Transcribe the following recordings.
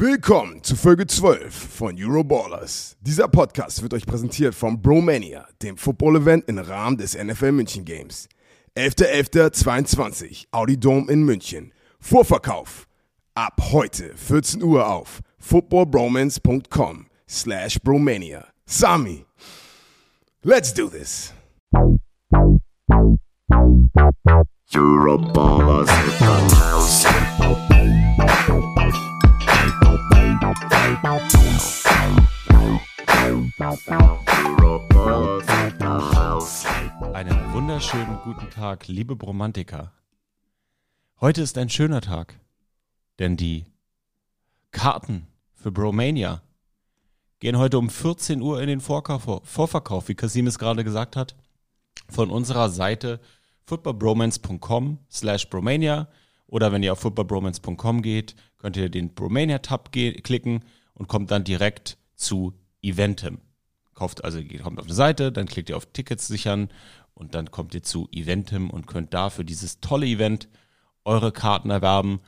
Willkommen zu Folge 12 von Euroballers. Dieser Podcast wird euch präsentiert von Bromania, dem Football-Event im Rahmen des NFL München Games. 11.11.22, Audi Dome in München. Vorverkauf. Ab heute 14 Uhr auf footballbromance.com slash bromania. Sami, let's do this. Euroballers. Einen wunderschönen guten Tag, liebe Bromantiker. Heute ist ein schöner Tag, denn die Karten für Bromania gehen heute um 14 Uhr in den Vorkauf, Vorverkauf, wie Kasim es gerade gesagt hat, von unserer Seite footballbromance.com slash bromania oder wenn ihr auf footballbromance.com geht, könnt ihr den Bromania-Tab klicken und kommt dann direkt zu Eventem. Kauft also, kommt auf eine Seite, dann klickt ihr auf Tickets sichern und dann kommt ihr zu Eventem und könnt da für dieses tolle Event eure Karten erwerben.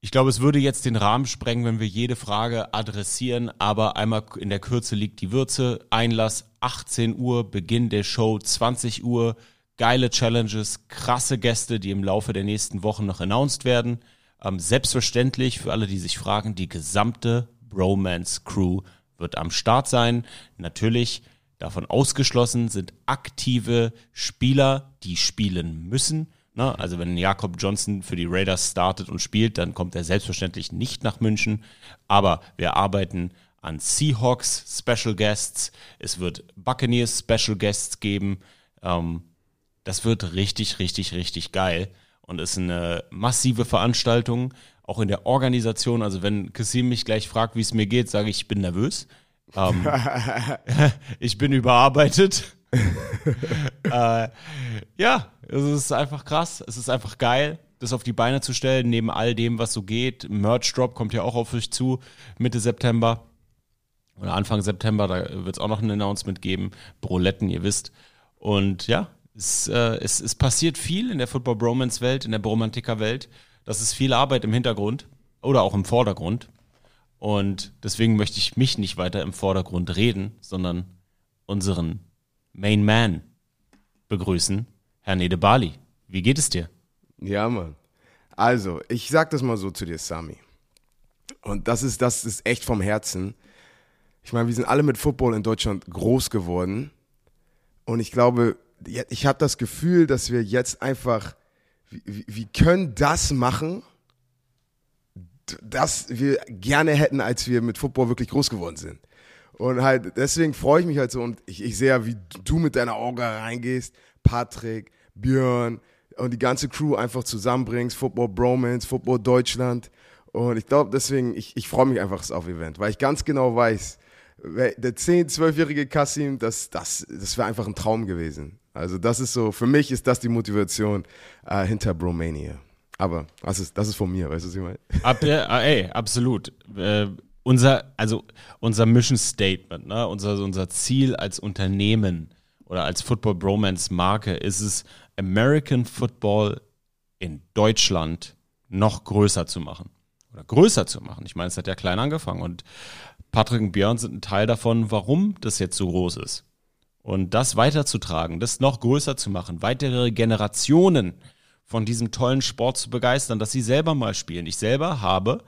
Ich glaube, es würde jetzt den Rahmen sprengen, wenn wir jede Frage adressieren, aber einmal in der Kürze liegt die Würze. Einlass 18 Uhr, Beginn der Show 20 Uhr, geile Challenges, krasse Gäste, die im Laufe der nächsten Wochen noch announced werden. Ähm, selbstverständlich für alle, die sich fragen, die gesamte Bromance Crew wird am Start sein. Natürlich davon ausgeschlossen sind aktive Spieler, die spielen müssen. Ne? Also wenn Jakob Johnson für die Raiders startet und spielt, dann kommt er selbstverständlich nicht nach München. Aber wir arbeiten an Seahawks Special Guests. Es wird Buccaneers Special Guests geben. Ähm, das wird richtig, richtig, richtig geil und ist eine massive Veranstaltung, auch in der Organisation. Also wenn Kassim mich gleich fragt, wie es mir geht, sage ich, ich bin nervös. Ähm, ich bin überarbeitet. äh, ja, es ist einfach krass. Es ist einfach geil, das auf die Beine zu stellen, neben all dem, was so geht. Merch Drop kommt ja auch auf euch zu, Mitte September oder Anfang September. Da wird es auch noch ein Announcement geben. Broletten, ihr wisst. Und ja, es, äh, es, es passiert viel in der Football Bromance Welt, in der Bromantiker Welt. Das ist viel Arbeit im Hintergrund oder auch im Vordergrund. Und deswegen möchte ich mich nicht weiter im Vordergrund reden, sondern unseren Main Man begrüßen, Herrn Edebali. Wie geht es dir? Ja, Mann. Also, ich sag das mal so zu dir, Sami. Und das ist, das ist echt vom Herzen. Ich meine, wir sind alle mit Football in Deutschland groß geworden. Und ich glaube, ich habe das Gefühl, dass wir jetzt einfach, wir, wir können das machen, das wir gerne hätten, als wir mit Football wirklich groß geworden sind. Und halt, deswegen freue ich mich halt so und ich, ich sehe ja, wie du mit deiner Orga reingehst, Patrick, Björn und die ganze Crew einfach zusammenbringst, Football Bromance, Football Deutschland. Und ich glaube, deswegen, ich, ich freue mich einfach auf Event, weil ich ganz genau weiß, der 10-, 12-jährige Kassim, das, das, das wäre einfach ein Traum gewesen. Also das ist so, für mich ist das die Motivation äh, hinter Bromania. Aber das ist, das ist von mir, weißt du, was ich meine? Ab, äh, ey, absolut. Äh, unser, also unser Mission Statement, ne? unser, unser Ziel als Unternehmen oder als Football Bromance Marke ist es, American Football in Deutschland noch größer zu machen. Oder größer zu machen. Ich meine, es hat ja klein angefangen und Patrick und Björn sind ein Teil davon, warum das jetzt so groß ist. Und das weiterzutragen, das noch größer zu machen, weitere Generationen von diesem tollen Sport zu begeistern, dass sie selber mal spielen. Ich selber habe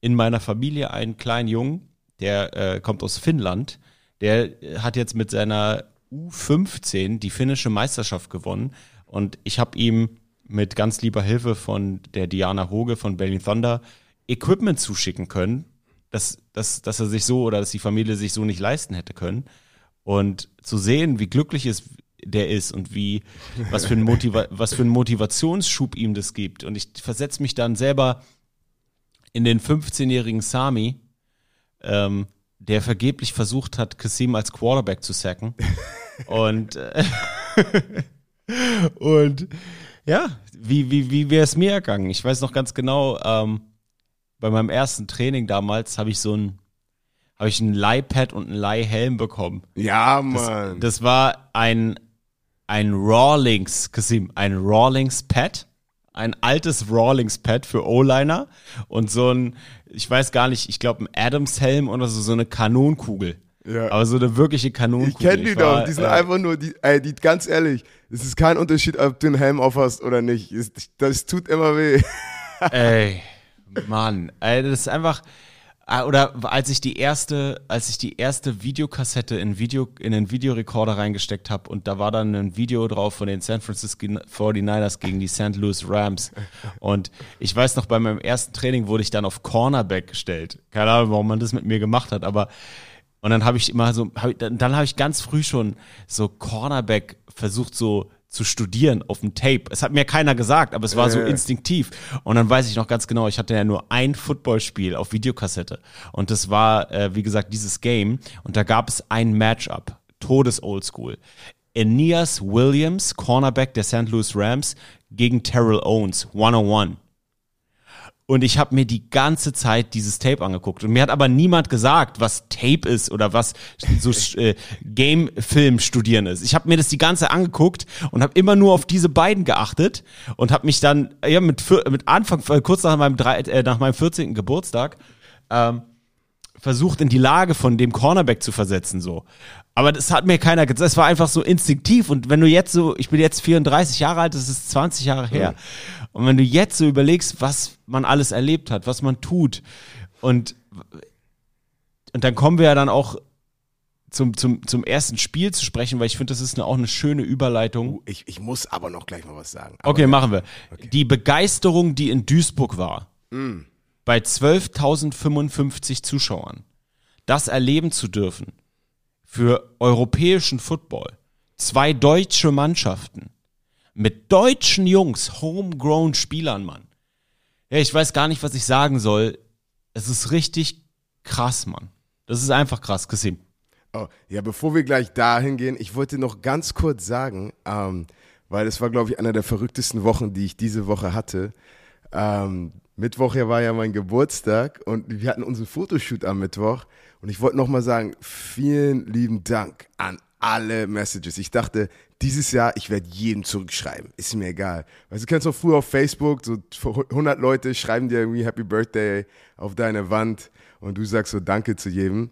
in meiner Familie einen kleinen Jungen, der äh, kommt aus Finnland, der äh, hat jetzt mit seiner U15 die finnische Meisterschaft gewonnen und ich habe ihm mit ganz lieber Hilfe von der Diana Hoge von Berlin Thunder Equipment zuschicken können, dass, dass, dass er sich so oder dass die Familie sich so nicht leisten hätte können. Und zu sehen, wie glücklich es der ist und wie, was für, ein Motiva was für einen Motivationsschub ihm das gibt. Und ich versetze mich dann selber in den 15-jährigen Sami, ähm, der vergeblich versucht hat, Kasim als Quarterback zu sacken. und, äh, und ja, wie, wie, wie wäre es mir ergangen? Ich weiß noch ganz genau, ähm, bei meinem ersten Training damals habe ich so ein, habe ich ein Leihpad und einen Leihhelm bekommen. Ja, Das, Mann. das war ein, ein Rawlings, Kasim, ein Rawlings Pad, ein altes Rawlings-Pad für O-Liner und so ein, ich weiß gar nicht, ich glaube ein Adams-Helm oder so, so eine Kanonkugel. Ja. Aber so eine wirkliche Kanonkugel. Ich kenne die war, doch, die sind äh, einfach nur, die, ey, die, ganz ehrlich, es ist kein Unterschied, ob du einen Helm aufhast oder nicht. Es, das tut immer weh. Ey, Mann, ey, das ist einfach. Ah, Oder als ich die erste, als ich die erste Videokassette in, Video, in den Videorekorder reingesteckt habe und da war dann ein Video drauf von den San Francisco 49ers gegen die St. Louis Rams. Und ich weiß noch, bei meinem ersten Training wurde ich dann auf Cornerback gestellt. Keine Ahnung, warum man das mit mir gemacht hat, aber und dann habe ich immer so, hab dann habe ich ganz früh schon so Cornerback versucht so zu studieren auf dem Tape. Es hat mir keiner gesagt, aber es war so Ja. instinktiv. Und dann weiß ich noch ganz genau, ich hatte ja nur ein Footballspiel auf Videokassette. Und das war, äh, wie gesagt, dieses Game. Und da gab es ein Matchup. Todes Oldschool. Aeneas Williams, Cornerback der St. Louis Rams, gegen Terrell Owens, 101. Und ich habe mir die ganze Zeit dieses Tape angeguckt. Und mir hat aber niemand gesagt, was Tape ist oder was so äh, Game-Film studieren ist. Ich habe mir das die ganze Zeit angeguckt und habe immer nur auf diese beiden geachtet und habe mich dann ja mit, mit Anfang, äh, kurz nach meinem, drei, äh, nach meinem 14. Geburtstag, ähm, versucht in die Lage von dem Cornerback zu versetzen so. Aber das hat mir keiner gesagt. Das war einfach so instinktiv. Und wenn du jetzt so, ich bin jetzt 34 Jahre alt, das ist 20 Jahre her. Und wenn du jetzt so überlegst, was man alles erlebt hat, was man tut und, und dann kommen wir ja dann auch zum, zum, zum ersten Spiel zu sprechen, weil ich finde, das ist eine, auch eine schöne Überleitung. Ich, ich muss aber noch gleich mal was sagen. Aber Okay, machen wir. Die Begeisterung, die in Duisburg war, bei 12.055 Zuschauern, das erleben zu dürfen für europäischen Football, zwei deutsche Mannschaften mit deutschen Jungs, homegrown Spielern, Mann. Ja, ich weiß gar nicht, was ich sagen soll. Es ist richtig krass, Mann. Das ist einfach krass, Kassim. Oh, ja, bevor wir gleich dahin gehen, ich wollte noch ganz kurz sagen, ähm, weil es war, glaube ich, einer der verrücktesten Wochen, die ich diese Woche hatte. Ähm, Mittwoch war ja mein Geburtstag und wir hatten unseren Fotoshoot am Mittwoch. Und ich wollte nochmal sagen, vielen lieben Dank an alle Messages. Ich dachte, dieses Jahr, ich werde jedem zurückschreiben. Ist mir egal. Weißt du, kennst du früher auf Facebook, so 100 Leute schreiben dir irgendwie Happy Birthday auf deine Wand und du sagst so Danke zu jedem.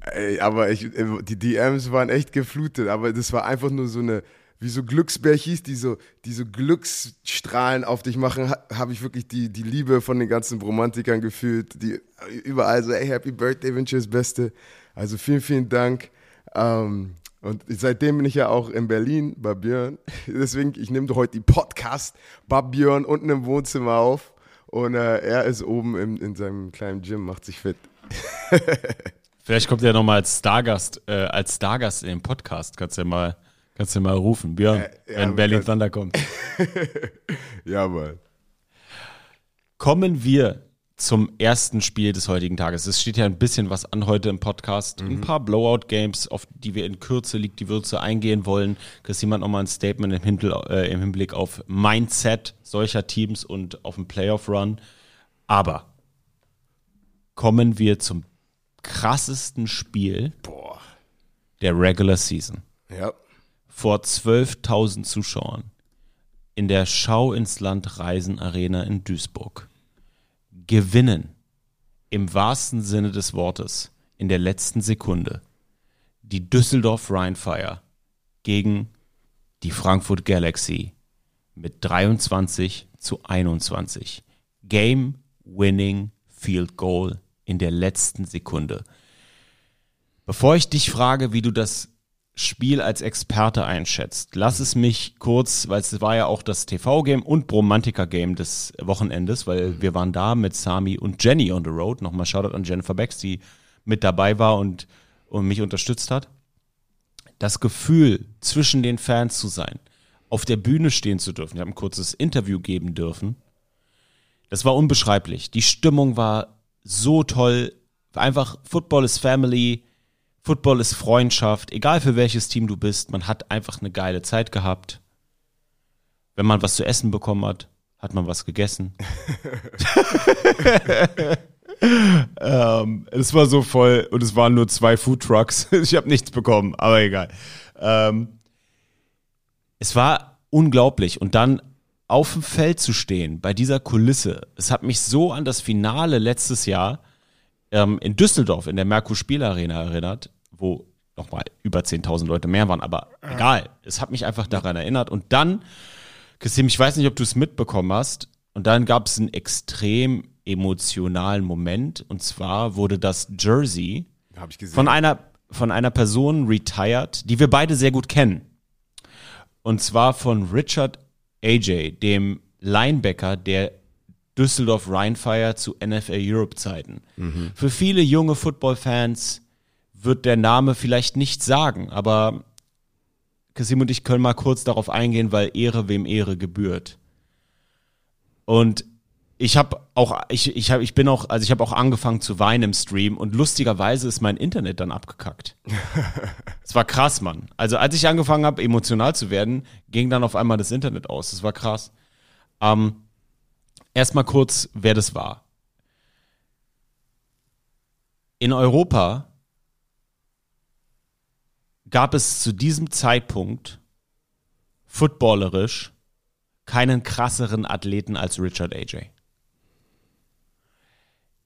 Ey, aber ich, die DMs waren echt geflutet, aber das war einfach nur so eine, wie so Glücksbärchis, die so, die so Glücksstrahlen auf dich machen, ha, habe ich wirklich die, die Liebe von den ganzen Romantikern gefühlt, die überall so, ey, Happy Birthday, wünsche das Beste. Also vielen, vielen Dank. Ähm, und seitdem bin ich ja auch in Berlin bei Björn. Deswegen, ich nehme heute die Podcast bei Björn unten im Wohnzimmer auf. Und äh, er ist oben im, in seinem kleinen Gym, macht sich fit. Vielleicht kommt er nochmal als Stargast, äh, als Stargast in den Podcast. Kannst du ja mal, kannst du ja mal rufen, Björn, Äh, ja, wenn Berlin Thunder kommt. Ja, Mann. Kommen wir zum ersten Spiel des heutigen Tages. Es steht ja ein bisschen was an heute im Podcast. Ein paar Blowout-Games, auf die wir in Kürze liegt die Würze eingehen wollen. Chris jemand nochmal ein Statement äh, im Hinblick auf Mindset solcher Teams und auf den Playoff-Run. Aber kommen wir zum krassesten Spiel Boah. der Regular Season. Ja. vor 12.000 Zuschauern in der Schau ins Land Reisen Arena in Duisburg gewinnen im wahrsten Sinne des Wortes in der letzten Sekunde die Düsseldorf Rheinfire gegen die Frankfurt Galaxy mit 23 zu 21. Game Winning Field Goal in der letzten Sekunde. Bevor ich dich frage, wie du das Spiel als Experte einschätzt, lass es mich kurz, weil es war ja auch das TV-Game und Bromantica-Game des Wochenendes, weil wir waren da mit Sami und Jenny on the road. Nochmal Shoutout an Jennifer Becks, die mit dabei war und, und mich unterstützt hat. Das Gefühl, zwischen den Fans zu sein, auf der Bühne stehen zu dürfen, ich habe ein kurzes Interview geben dürfen, das war unbeschreiblich. Die Stimmung war so toll. Einfach Football ist Family, Football ist Freundschaft, egal für welches Team du bist, man hat einfach eine geile Zeit gehabt. Wenn man was zu essen bekommen hat, hat man was gegessen. ähm, es war so voll und es waren nur zwei Food Trucks. Ich habe nichts bekommen, aber egal. Ähm, es war unglaublich. Und dann auf dem Feld zu stehen, bei dieser Kulisse, es hat mich so an das Finale letztes Jahr ähm, in Düsseldorf in der Merkur Spielarena erinnert, wo nochmal über 10.000 Leute mehr waren, aber egal, es hat mich einfach daran erinnert. Und dann, Kassim, ich weiß nicht, ob du es mitbekommen hast, und dann gab es einen extrem emotionalen Moment, und zwar wurde das Jersey von einer, von einer Person retired, die wir beide sehr gut kennen. Und zwar von Richard AJ, dem Linebacker der Düsseldorf Rheinfire zu NFL Europe Zeiten. Für viele junge Football-Fans wird der Name vielleicht nichts sagen, aber Kasim und ich können mal kurz darauf eingehen, weil Ehre wem Ehre gebührt. Und ich habe auch, ich, ich, hab, ich bin auch, also ich habe auch angefangen zu weinen im Stream und lustigerweise ist mein Internet dann abgekackt. Es war krass, Mann. Also als ich angefangen habe, emotional zu werden, ging dann auf einmal das Internet aus. Das war krass. Ähm, Erstmal kurz, wer das war. In Europa gab es zu diesem Zeitpunkt footballerisch keinen krasseren Athleten als Richard AJ.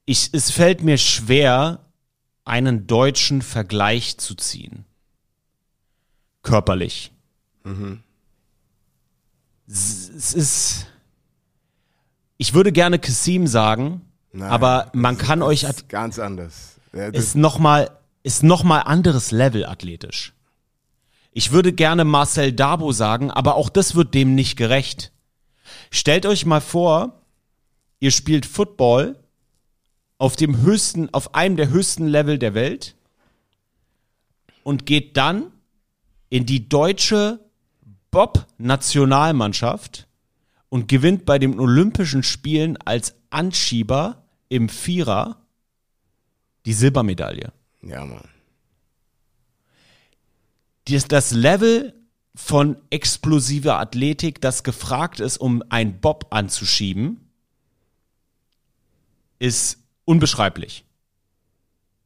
Ich, es fällt mir schwer, einen deutschen Vergleich zu ziehen. Körperlich. Es, es ist. Ich würde gerne Kasim sagen, Nein, aber man kann euch ist ganz anders. Ja, ist nochmal ist noch mal anderes Level athletisch. Ich würde gerne Marcel Dabo sagen, aber auch das wird dem nicht gerecht. Stellt euch mal vor, ihr spielt Football auf dem höchsten, auf einem der höchsten Level der Welt und geht dann in die deutsche Bob-Nationalmannschaft und gewinnt bei den Olympischen Spielen als Anschieber im Vierer die Silbermedaille. ja, Mann. Das, Level von explosiver Athletik, das gefragt ist, um ein Bob anzuschieben, ist unbeschreiblich.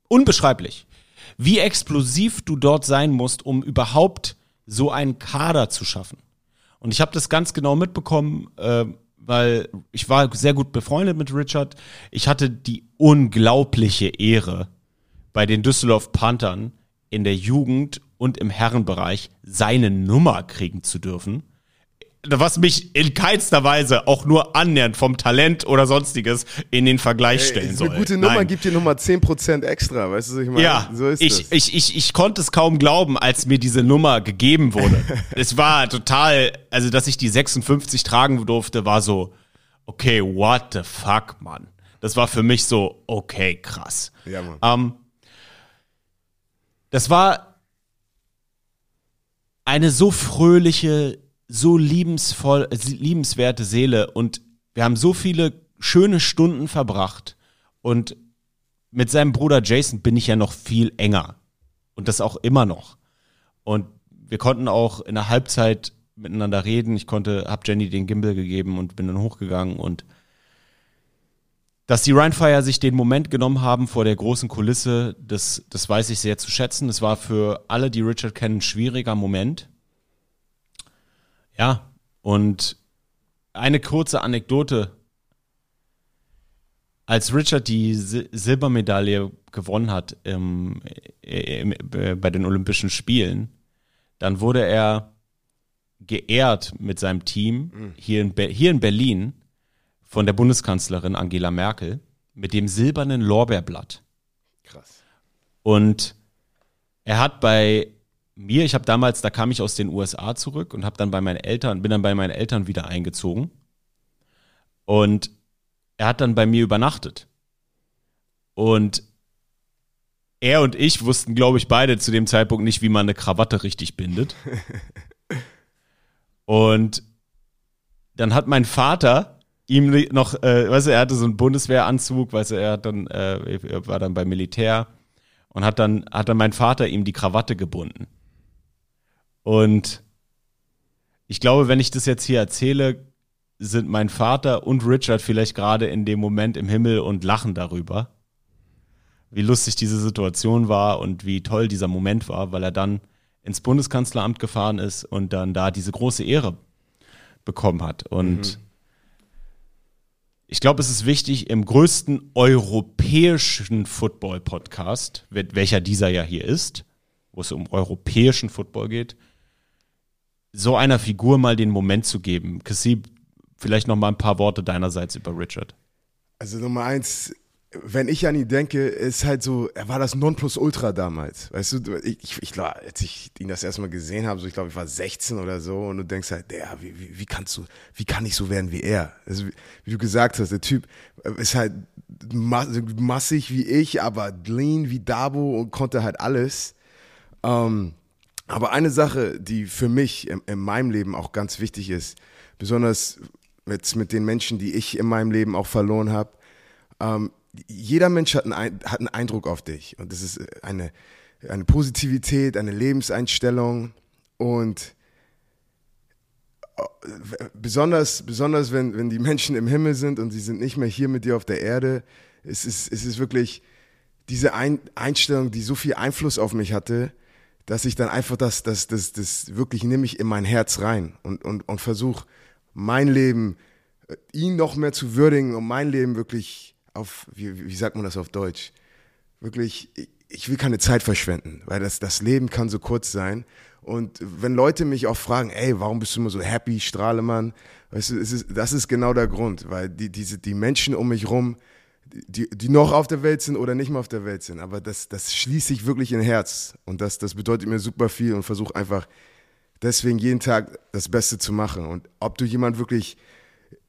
Unbeschreiblich. Wie explosiv du dort sein musst, um überhaupt so einen Kader zu schaffen. Und ich habe das ganz genau mitbekommen, äh, weil ich war sehr gut befreundet mit Richard. Ich hatte die unglaubliche Ehre, bei den Düsseldorf Panthern in der Jugend und im Herrenbereich seine Nummer kriegen zu dürfen. Was mich in keinster Weise auch nur annähernd vom Talent oder sonstiges in den Vergleich Ey, stellen soll. eine gute Nummer Nein. gibt dir nochmal 10% extra, weißt du, was ich meine? Ja, so ist ich, das. ich, ich, ich konnte es kaum glauben, als mir diese Nummer gegeben wurde. es war total, also dass ich die 56 tragen durfte, war so, okay, what the fuck, Mann. Das war für mich so, okay, krass. ja, Mann. Ähm, das war eine so fröhliche, so liebensvoll, liebenswerte Seele und wir haben so viele schöne Stunden verbracht und mit seinem Bruder Jason bin ich ja noch viel enger und das auch immer noch. Und wir konnten auch in der Halbzeit miteinander reden. Ich konnte, hab Jenny den Gimbal gegeben und bin dann hochgegangen und dass die Rheinfire sich den Moment genommen haben vor der großen Kulisse, das, das weiß ich sehr zu schätzen. Es war für alle, die Richard kennen, ein schwieriger Moment. Ja, und eine kurze Anekdote. Als Richard die Sil Silbermedaille gewonnen hat im, im, äh, bei den Olympischen Spielen, dann wurde er geehrt mit seinem Team hier in, Be hier in Berlin von der Bundeskanzlerin Angela Merkel mit dem silbernen Lorbeerblatt. Krass. Und er hat bei mir, ich habe damals, da kam ich aus den USA zurück und habe dann bei meinen Eltern, bin dann bei meinen Eltern wieder eingezogen. Und er hat dann bei mir übernachtet. Und er und ich wussten, glaube ich, beide zu dem Zeitpunkt nicht, wie man eine Krawatte richtig bindet. Und dann hat mein Vater ihm noch, äh, weißt du, er hatte so einen Bundeswehranzug, weißt du, er hat dann, äh, war dann beim Militär und hat dann, hat dann mein Vater ihm die Krawatte gebunden. Und ich glaube, wenn ich das jetzt hier erzähle, sind mein Vater und Richard vielleicht gerade in dem Moment im Himmel und lachen darüber, wie lustig diese Situation war und wie toll dieser Moment war, weil er dann ins Bundeskanzleramt gefahren ist und dann da diese große Ehre bekommen hat. Und ich glaube, es ist wichtig, im größten europäischen Football-Podcast, welcher dieser ja hier ist, wo es um europäischen Football geht, so einer Figur mal den Moment zu geben. Kassib, vielleicht noch mal ein paar Worte deinerseits über Richard. Also Nummer eins, wenn ich an ihn denke, ist halt so, er war das Nonplusultra damals. Weißt du, ich, ich glaube, als ich ihn das erstmal gesehen habe, so ich glaube, ich war 16 oder so, und du denkst halt, der, wie, wie, wie kannst du, wie kann ich so werden wie er? Also, wie, wie du gesagt hast, der Typ ist halt ma massig wie ich, aber lean wie Dabo und konnte halt alles. Ähm, aber eine Sache, die für mich in, in meinem Leben auch ganz wichtig ist, besonders mit, mit den Menschen, die ich in meinem Leben auch verloren habe, ähm, jeder Mensch hat einen, hat einen Eindruck auf dich. Und das ist eine, eine Positivität, eine Lebenseinstellung. Und äh, besonders, besonders wenn, wenn die Menschen im Himmel sind und sie sind nicht mehr hier mit dir auf der Erde, es ist, es ist wirklich diese Ein Einstellung, die so viel Einfluss auf mich hatte, dass ich dann einfach das, das, das, das wirklich nehme ich in mein Herz rein und, und, und versuche mein Leben, äh, ihn noch mehr zu würdigen und mein Leben wirklich auf, wie, wie sagt man das auf Deutsch? Wirklich, ich will keine Zeit verschwenden, weil das, das Leben kann so kurz sein. Und wenn Leute mich auch fragen, ey, warum bist du immer so happy, Strahlemann? Weißt du, ist, das ist genau der Grund, weil die, diese, die Menschen um mich rum, die, die noch auf der Welt sind oder nicht mehr auf der Welt sind, aber das, das schließe ich wirklich in Herz. Und das, das bedeutet mir super viel und versuche einfach deswegen jeden Tag das Beste zu machen. Und ob du jemand wirklich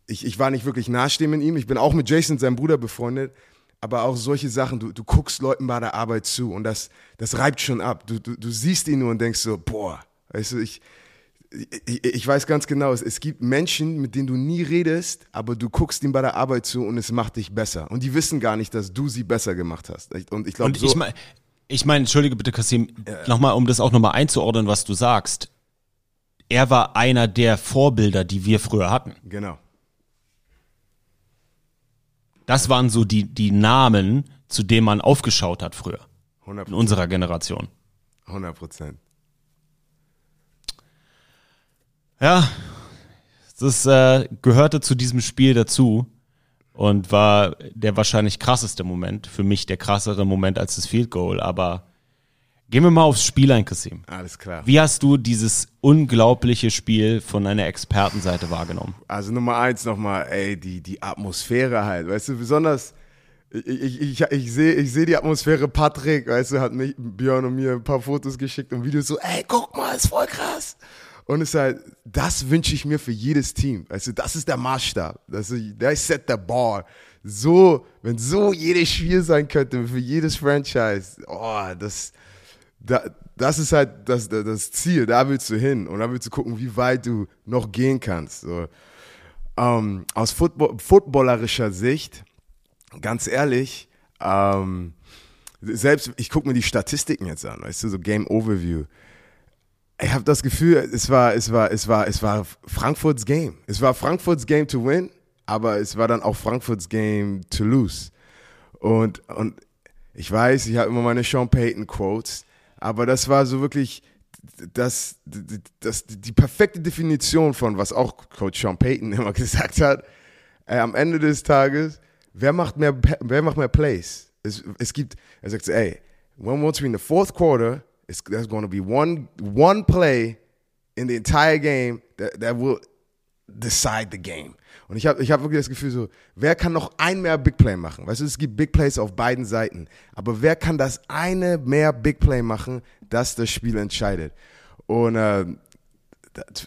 ich, ich war nicht wirklich nahestehend mit ihm. Ich bin auch mit Jason, seinem Bruder, befreundet. Aber auch solche Sachen, du, du guckst Leuten bei der Arbeit zu und das, das reibt schon ab. Du, du, du siehst ihn nur und denkst so, boah, weißt du, ich, ich, ich weiß ganz genau, es, es gibt Menschen, mit denen du nie redest, aber du guckst ihm bei der Arbeit zu und es macht dich besser. Und die wissen gar nicht, dass du sie besser gemacht hast. Und ich glaube, so. Ich meine, ich mein, entschuldige bitte, Kasim, ja. nochmal, um das auch nochmal einzuordnen, was du sagst. Er war einer der Vorbilder, die wir früher hatten. Genau. Das waren so die, die Namen, zu denen man aufgeschaut hat früher. 100%. In unserer Generation. 100 Prozent. Ja, das äh, gehörte zu diesem Spiel dazu und war der wahrscheinlich krasseste Moment. Für mich der krassere Moment als das Field Goal, aber Gehen wir mal aufs Spiel ein, Kasim. Alles klar. Wie hast du dieses unglaubliche Spiel von einer Expertenseite wahrgenommen? Also Nummer eins nochmal, ey, die, die Atmosphäre halt, weißt du, besonders, ich, ich, ich, ich sehe ich seh die Atmosphäre, Patrick, weißt du, hat mich, Björn und mir ein paar Fotos geschickt und Videos so, ey, guck mal, ist voll krass. Und es ist halt, das wünsche ich mir für jedes Team. Weißt du, das ist der Maßstab. Das ist, der set the bar. So, wenn so jedes Spiel sein könnte, für jedes Franchise, oh, das, da, das ist halt das, das Ziel, da willst du hin und da willst du gucken, wie weit du noch gehen kannst. So. Ähm, aus Football, footballerischer Sicht, ganz ehrlich, ähm, selbst ich gucke mir die Statistiken jetzt an, weißt du, so Game Overview. Ich habe das Gefühl, es war, es war, es war, es war Frankfurts Game. Es war Frankfurts Game to win, aber es war dann auch Frankfurts Game to lose. Und, und ich weiß, ich habe immer meine Sean Payton Quotes. Aber das war so wirklich das, das, die perfekte Definition von, was auch Coach Sean Payton immer gesagt hat. Äh, am Ende des Tages, wer macht mehr, wer macht mehr Plays? Es, es gibt, er sagt, ey, when once we're in the fourth quarter, it's, there's going to be one, one play in the entire game that, that will decide the game. Und ich habe ich hab wirklich das Gefühl so, wer kann noch ein mehr Big Play machen? Weißt du, es gibt Big Plays auf beiden Seiten. Aber wer kann das eine mehr Big Play machen, das das Spiel entscheidet? Und äh,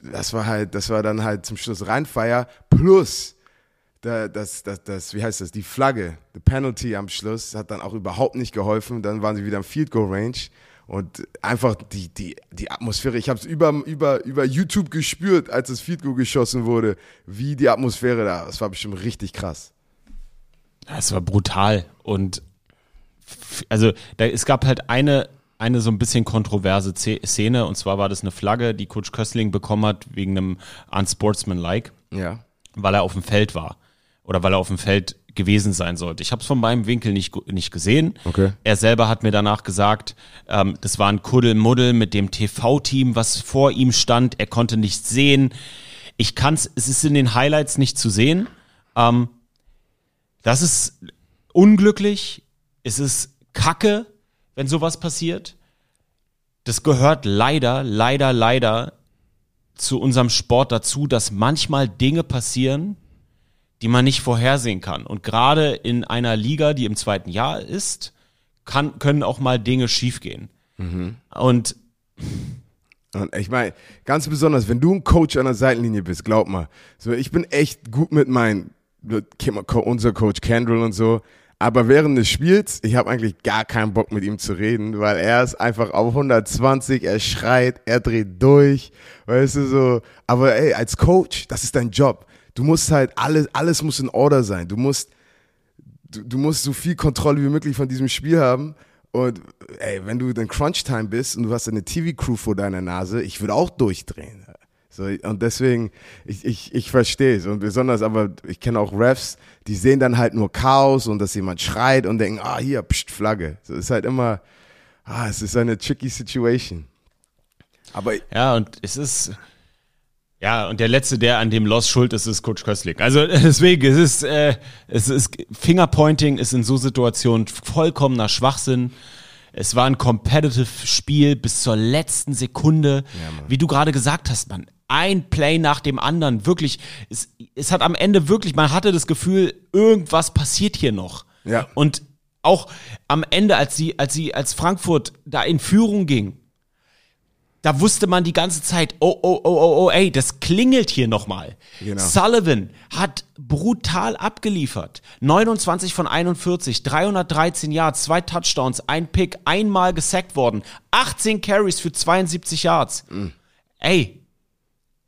das war halt, das war dann halt zum Schluss Rheinfeier plus das, das, das, wie heißt das, die Flagge, die Penalty am Schluss hat dann auch überhaupt nicht geholfen. Dann waren sie wieder im Field Goal Range. Und einfach die, die, die Atmosphäre, ich habe es über, über, über YouTube gespürt, als das Field Goal geschossen wurde, wie die Atmosphäre da, das war bestimmt richtig krass. Es war brutal und also da, es gab halt eine, eine so ein bisschen kontroverse Szene und zwar war das eine Flagge, die Coach Köstling bekommen hat wegen einem Unsportsmanlike, ja. weil er auf dem Feld war oder weil er auf dem Feld gewesen sein sollte. Ich habe es von meinem Winkel nicht, nicht gesehen. Okay. Er selber hat mir danach gesagt, ähm, das war ein Kuddelmuddel mit dem TV-Team, was vor ihm stand. Er konnte nichts sehen. Ich kann's, es ist in den Highlights nicht zu sehen. Ähm, das ist unglücklich. Es ist Kacke, wenn sowas passiert. Das gehört leider, leider, leider zu unserem Sport dazu, dass manchmal Dinge passieren, die man nicht vorhersehen kann. Und gerade in einer Liga, die im zweiten Jahr ist, kann, können auch mal Dinge schiefgehen. Und Und ich meine, ganz besonders, wenn du ein Coach an der Seitenlinie bist, glaub mal. So, ich bin echt gut mit meinen, unser Coach Kendall und so. Aber während des Spiels, ich habe eigentlich gar keinen Bock mit ihm zu reden, weil er ist einfach auf 120, er schreit, er dreht durch, weißt du so. Aber ey, als Coach, das ist dein Job. Du musst halt alles, alles muss in Order sein. Du musst, du, du musst so viel Kontrolle wie möglich von diesem Spiel haben. Und ey, wenn du in Crunch-Time bist und du hast eine TV-Crew vor deiner Nase, ich würde auch durchdrehen. So, und deswegen, ich, ich, ich verstehe es. Und besonders, aber ich kenne auch Refs, die sehen dann halt nur Chaos und dass jemand schreit und denken, ah, hier, pst, Flagge. So ist halt immer, ah, es ist eine tricky Situation. Aber ja, und es ist, ja, und der Letzte, der an dem Loss schuld ist, ist Coach Köstling. Also deswegen, es ist, äh, es ist, Fingerpointing ist in so Situationen vollkommener Schwachsinn. Es war ein competitive Spiel bis zur letzten Sekunde. Wie du gerade gesagt hast, man, ein Play nach dem anderen. Wirklich, es, es hat am Ende wirklich, man hatte das Gefühl, irgendwas passiert hier noch. Ja. Und auch am Ende, als sie, als sie, als Frankfurt da in Führung ging, da wusste man die ganze Zeit, oh, oh, oh, oh, oh, ey, das klingelt hier nochmal. Genau. Sullivan hat brutal abgeliefert. 29 von 41, 313 Yards, zwei Touchdowns, ein Pick, einmal gesackt worden, 18 Carries für 72 Yards. Ey,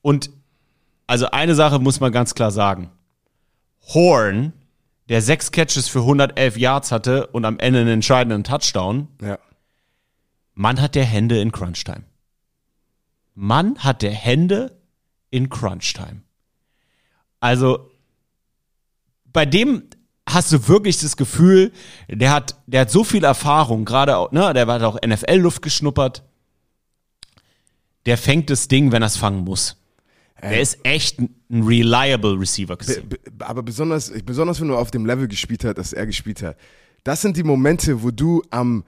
und also eine Sache muss man ganz klar sagen. Horn, der sechs Catches für 111 Yards hatte und am Ende einen entscheidenden Touchdown, ja. Mann hat der Hände in Crunch-Time. Mann hat der Hände in Crunch-Time. Also, bei dem hast du wirklich das Gefühl, der hat, der hat so viel Erfahrung, gerade auch, ne, der hat auch NFL-Luft geschnuppert. Der fängt das Ding, wenn er es fangen muss. Der ist echt ein reliable Receiver. Aber besonders, besonders wenn du auf dem Level gespielt hast, das er gespielt hat, das sind die Momente, wo du am,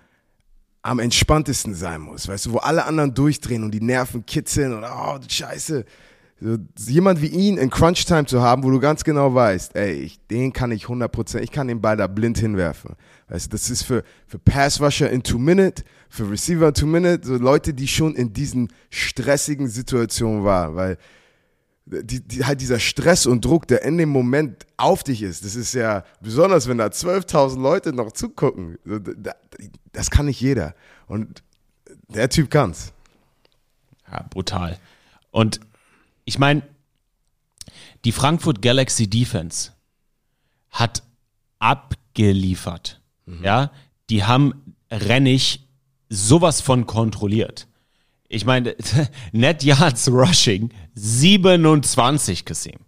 am entspanntesten sein musst, weißt du, wo alle anderen durchdrehen und die Nerven kitzeln und oh, scheiße. So, jemand wie ihn in Crunch-Time zu haben, wo du ganz genau weißt, ey, ich, den kann ich 100%, ich kann den Ball da blind hinwerfen. Weißt du, das ist für, für Pass-Rusher in Two-Minute, für Receiver in Two-Minute, so Leute, die schon in diesen stressigen Situationen waren, weil die, die, halt dieser Stress und Druck, der in dem Moment auf dich ist, das ist ja besonders, wenn da 12.000 Leute noch zugucken. Das kann nicht jeder. Und der Typ kann's. Ja, brutal. Und ich meine, die Frankfurt Galaxy Defense hat abgeliefert. Ja, die haben Rennig sowas von kontrolliert. Ich meine, Net Yards Rushing 27 Kasim.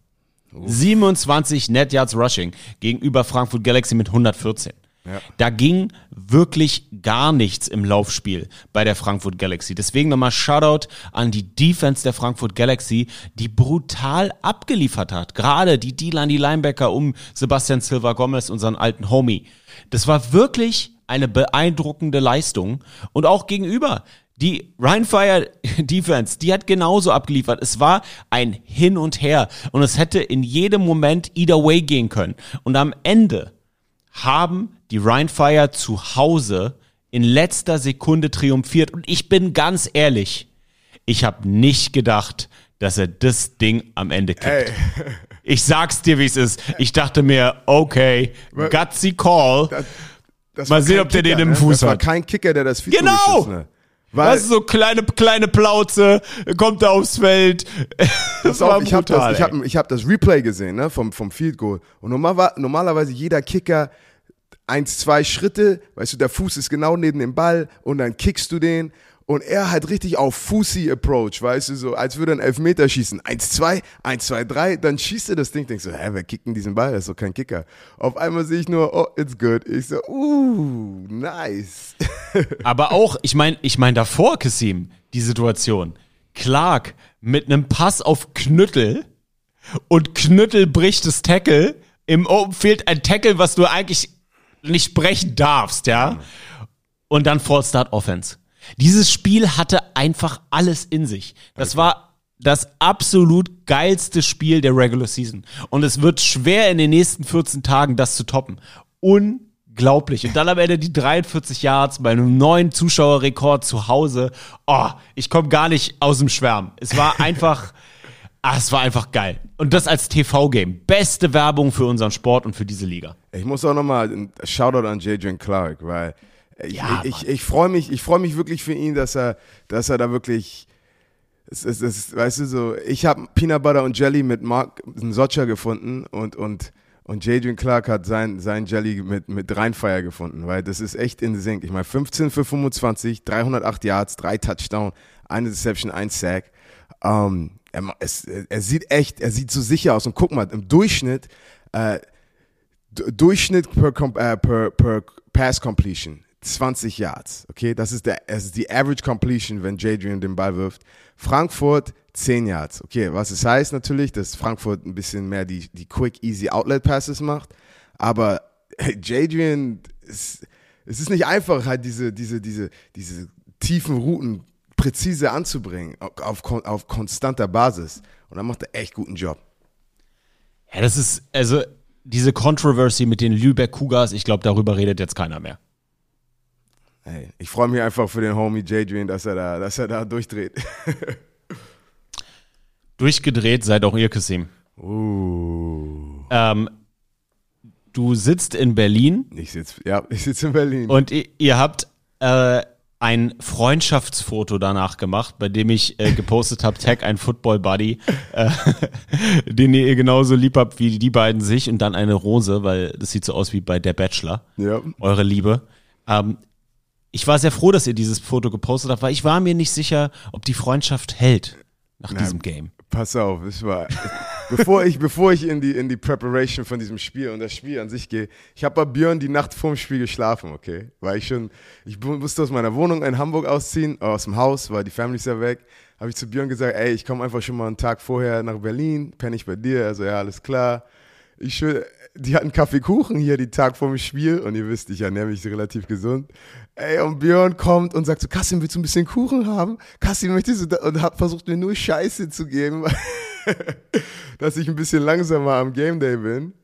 27 Net Yards Rushing gegenüber Frankfurt Galaxy mit 114. Ja. Da ging wirklich gar nichts im Laufspiel bei der Frankfurt Galaxy. Deswegen nochmal Shoutout an die Defense der Frankfurt Galaxy, die brutal abgeliefert hat. Gerade die D-Line, die Linebacker um Sebastian Silva Gomez, unseren alten Homie. Das war wirklich eine beeindruckende Leistung. Und auch gegenüber die Ryan Fire Defense, die hat genauso abgeliefert. Es war ein Hin und Her und es hätte in jedem Moment either way gehen können. Und am Ende haben die Ryan Fire zu Hause in letzter Sekunde triumphiert. Und ich bin ganz ehrlich, ich habe nicht gedacht, dass er das Ding am Ende kickt. Ich sag's dir, wie es ist. Ich dachte mir, okay, gutsy call. Das Mal war sehen, ob der den im ne? Fuß Das war hat. kein Kicker, der das Field Genau! geschossen hat. Weil, Weißt du, so kleine, kleine Plauze, kommt er aufs Feld. Das Pass auf, war ich habe das, ich hab, ich hab das Replay gesehen ne, vom, vom Field Goal. Und normal, war- normalerweise jeder Kicker eins, zwei Schritte, weißt du, der Fuß ist genau neben dem Ball und dann kickst du den. Und er hat richtig auf Fußi Approach, weißt du, so als würde er einen Elfmeter schießen. Eins, zwei, eins, zwei, drei, dann schießt er das Ding. Denkst so, hä, wer kickt denn diesen Ball? Das ist doch kein Kicker. Auf einmal sehe ich nur, oh, it's good. Ich so, uh, nice. Aber auch, ich meine, ich meine davor, Kassim, die Situation. Clark mit einem Pass auf Knüttel, und Knüttel bricht das Tackle. Im Open Field ein Tackle, was du eigentlich nicht brechen darfst, ja. Und dann Fall Start Offense. Dieses Spiel hatte einfach alles in sich. Das war das absolut geilste Spiel der Regular Season. Und es wird schwer in den nächsten 14 Tagen das zu toppen. Unglaublich. Und dann am Ende die 43 Yards bei einem neuen Zuschauerrekord zu Hause. Oh, ich komme gar nicht aus dem Schwärmen. Es war einfach, ah, es war einfach geil. Und das als TV-Game. Beste Werbung für unseren Sport und für diese Liga. Ich muss auch nochmal ein Shoutout an Jadrian Clark, weil Ja, ich, ich, ich freue mich, ich freue mich wirklich für ihn, dass er, dass er da wirklich, es, es, es, weißt du so, ich habe Peanut Butter und Jelly mit Mark Socha gefunden und, und, und Jadrian Clark hat sein, sein Jelly mit, mit Rheinfire gefunden, weil das ist echt in Sync. Ich meine, 15 für 25, 308 Yards, drei Touchdown, eine Deception, ein Sack. Ähm, er, es, er sieht echt, er sieht so sicher aus und guck mal, im Durchschnitt, äh, Durchschnitt per, äh, per, per Pass Completion 20 Yards. Okay, das ist, der, das ist die Average Completion, wenn Jadrian den Ball wirft. Frankfurt 10 Yards. Okay, was es heißt natürlich, dass Frankfurt ein bisschen mehr die, die Quick, Easy Outlet Passes macht. Aber Jadrian, es, es ist nicht einfach, halt diese, diese, diese, diese tiefen Routen präzise anzubringen, auf, auf konstanter Basis. Und dann macht er echt guten Job. Ja, das ist, also, diese Controversy mit den Lübeck Cougars, ich glaube, darüber redet jetzt keiner mehr. Hey, ich freue mich einfach für den Homie Jadrian, dass er da, dass er da durchdreht. Durchgedreht seid auch ihr, Kassim. Uh. Ähm, du sitzt in Berlin Ich sitze, ja, ich sitze in Berlin. und ihr, ihr habt äh, ein Freundschaftsfoto danach gemacht, bei dem ich äh, gepostet habe, tag ein Football Buddy, äh, den ihr genauso lieb habt wie die beiden sich und dann eine Rose, weil das sieht so aus wie bei Der Bachelor, ja. eure Liebe. Ähm, ich war sehr froh, dass ihr dieses Foto gepostet habt, weil ich war mir nicht sicher, ob die Freundschaft hält nach diesem Game. Pass auf, es war, bevor ich, bevor ich in die, in die Preparation von diesem Spiel und das Spiel an sich gehe, ich habe bei Björn die Nacht vorm Spiel geschlafen, okay? Weil ich schon, ich musste aus meiner Wohnung in Hamburg ausziehen, aus dem Haus, weil die Family ist ja weg. Habe ich zu Björn gesagt, ey, ich komme einfach schon mal einen Tag vorher nach Berlin, penne ich bei dir. Also ja, alles klar. Ich die hatten Kaffeekuchen hier die Tag vor dem Spiel und ihr wisst, ich ernähre mich relativ gesund. Ey, und Björn kommt und sagt so, Kassim, willst du ein bisschen Kuchen haben? Kassim, möchtest du da? Und hat versucht mir nur Scheiße zu geben, dass ich ein bisschen langsamer am Game Day bin.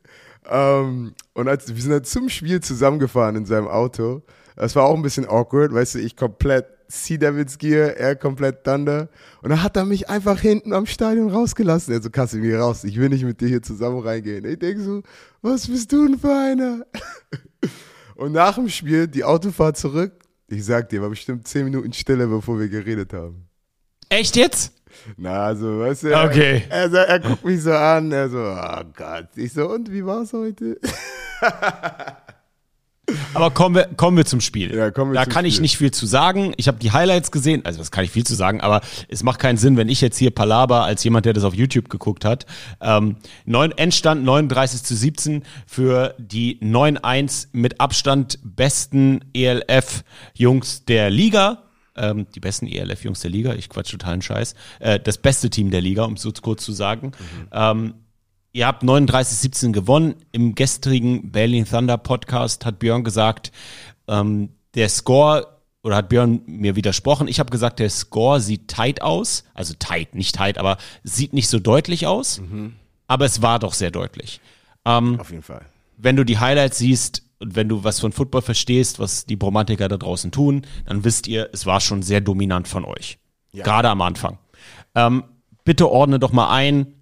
Ähm, und als, wir sind dann zum Spiel zusammengefahren in seinem Auto. Das war auch ein bisschen awkward, weißt du, ich komplett Sea Devils Gear, er komplett Thunder. Und dann hat er mich einfach hinten am Stadion rausgelassen. Er so, Kassim, geh raus, ich will nicht mit dir hier zusammen reingehen. Ich denk so, was bist du denn für einer? Und nach dem Spiel, die Autofahrt zurück, ich sag dir, war bestimmt zehn Minuten Stille, bevor wir geredet haben. Echt jetzt? Na, also, weißt du, Okay. er, er, er guckt mich so an, er so, oh Gott. Ich so, und wie war's heute? Aber kommen wir, kommen wir zum Spiel. Ja, kommen wir da zum kann ich Spiel. nicht viel zu sagen. Ich habe die Highlights gesehen. Also, das kann ich viel zu sagen, aber es macht keinen Sinn, wenn ich jetzt hier Palaber als jemand, der das auf YouTube geguckt hat. Ähm, neun, Endstand 39 zu 17 für die 9-1 mit Abstand besten ELF-Jungs der Liga. Ähm, die besten ELF-Jungs der Liga. Ich quatsch totalen Scheiß. Äh, das beste Team der Liga, um es so kurz zu sagen. Ähm, Ihr habt 39-17 gewonnen. Im gestrigen Berlin Thunder Podcast hat Björn gesagt, ähm, der Score, oder hat Björn mir widersprochen, ich habe gesagt, der Score sieht tight aus. Also tight, nicht tight, aber sieht nicht so deutlich aus. Aber es war doch sehr deutlich. Ähm, Auf jeden Fall. wenn du die Highlights siehst und wenn du was von Football verstehst, was die Bromantiker da draußen tun, dann wisst ihr, es war schon sehr dominant von euch. Gerade am Anfang. Ähm, bitte ordne doch mal ein,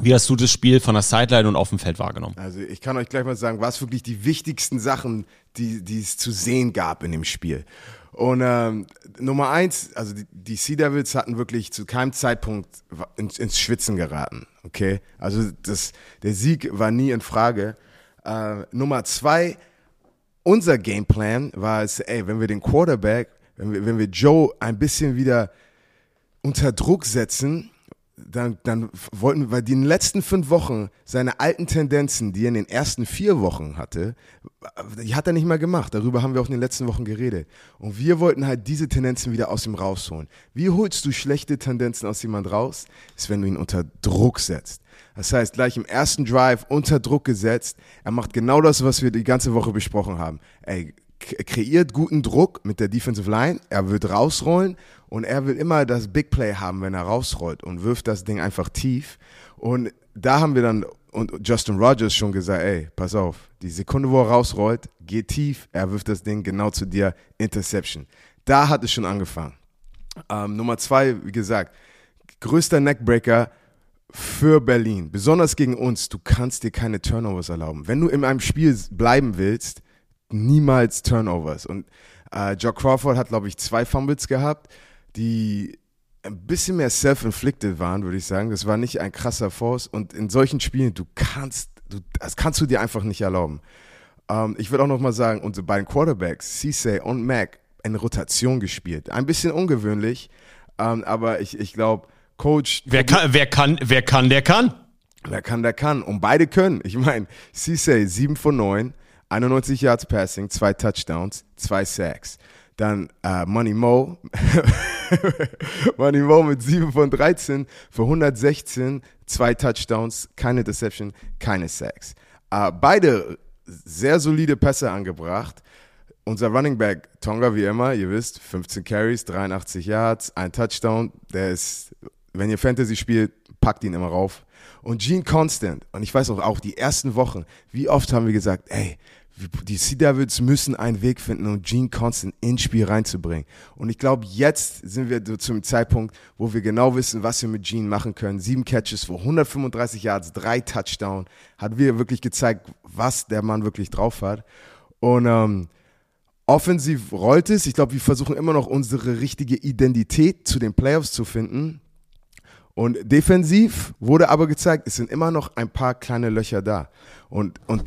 wie hast du das Spiel von der Sideline und auf dem Feld wahrgenommen? Also ich kann euch gleich mal sagen, was wirklich die wichtigsten Sachen, die, die es zu sehen gab in dem Spiel. Und ähm, Nummer eins, also die, die Sea Devils hatten wirklich zu keinem Zeitpunkt ins, ins Schwitzen geraten. Okay, also das, der Sieg war nie in Frage. Äh, Nummer zwei, unser Gameplan war es, ey, wenn wir den Quarterback, wenn wir, wenn wir Joe ein bisschen wieder unter Druck setzen, dann, dann wollten, weil die in den letzten fünf Wochen seine alten Tendenzen, die er in den ersten vier Wochen hatte, die hat er nicht mehr gemacht. Darüber haben wir auch in den letzten Wochen geredet. Und wir wollten halt diese Tendenzen wieder aus ihm rausholen. Wie holst du schlechte Tendenzen aus jemand raus? Ist, wenn du ihn unter Druck setzt. Das heißt, gleich im ersten Drive unter Druck gesetzt. Er macht genau das, was wir die ganze Woche besprochen haben. Ey, kreiert guten Druck mit der Defensive Line. Er wird rausrollen und er will immer das Big Play haben, wenn er rausrollt und wirft das Ding einfach tief. Und da haben wir dann und Justin Rogers schon gesagt, ey, pass auf, die Sekunde, wo er rausrollt, geht tief, er wirft das Ding genau zu dir, Interception. Da hat es schon angefangen. Ähm, Nummer zwei, wie gesagt, größter Neckbreaker für Berlin, besonders gegen uns, du kannst dir keine Turnovers erlauben. Wenn du in einem Spiel bleiben willst, niemals Turnovers. Und äh, Joe Crawford hat, glaube ich, zwei Fumbles gehabt, die ein bisschen mehr self-inflicted waren, würde ich sagen. Das war nicht ein krasser Force. Und in solchen Spielen, du kannst, du, das kannst du dir einfach nicht erlauben. Ähm, ich würde auch noch mal sagen, unsere beiden Quarterbacks, Cisse und Mac, in Rotation gespielt. Ein bisschen ungewöhnlich, ähm, aber ich, ich glaube, Coach. Wer kann, wer kann, wer kann, der kann. Wer kann, der kann. Und beide können. Ich meine, Cisse 7 von 9, 91 Yards Passing, zwei Touchdowns, zwei Sacks. Dann äh, Money Mo, Money Mo mit 7 von 13 für 116, zwei Touchdowns, keine Deception, keine Sacks. Äh, beide sehr solide Pässe angebracht. Unser Running Back Tonga, wie immer, ihr wisst, 15 Carries, 83 Yards, ein Touchdown. Der ist, wenn ihr Fantasy spielt, packt ihn immer rauf. Und Gene Constant, und ich weiß auch, auch die ersten Wochen, wie oft haben wir gesagt, ey, die Sea Devils müssen einen Weg finden, um Gene Constant ins Spiel reinzubringen. Und ich glaube, jetzt sind wir so zum Zeitpunkt, wo wir genau wissen, was wir mit Gene machen können. Sieben Catches für 135 Yards, drei Touchdown. Hat wir wirklich gezeigt, was der Mann wirklich drauf hat. Und ähm, offensiv rollt es. Ich glaube, wir versuchen immer noch unsere richtige Identität zu den Playoffs zu finden. Und defensiv wurde aber gezeigt, es sind immer noch ein paar kleine Löcher da. Und, und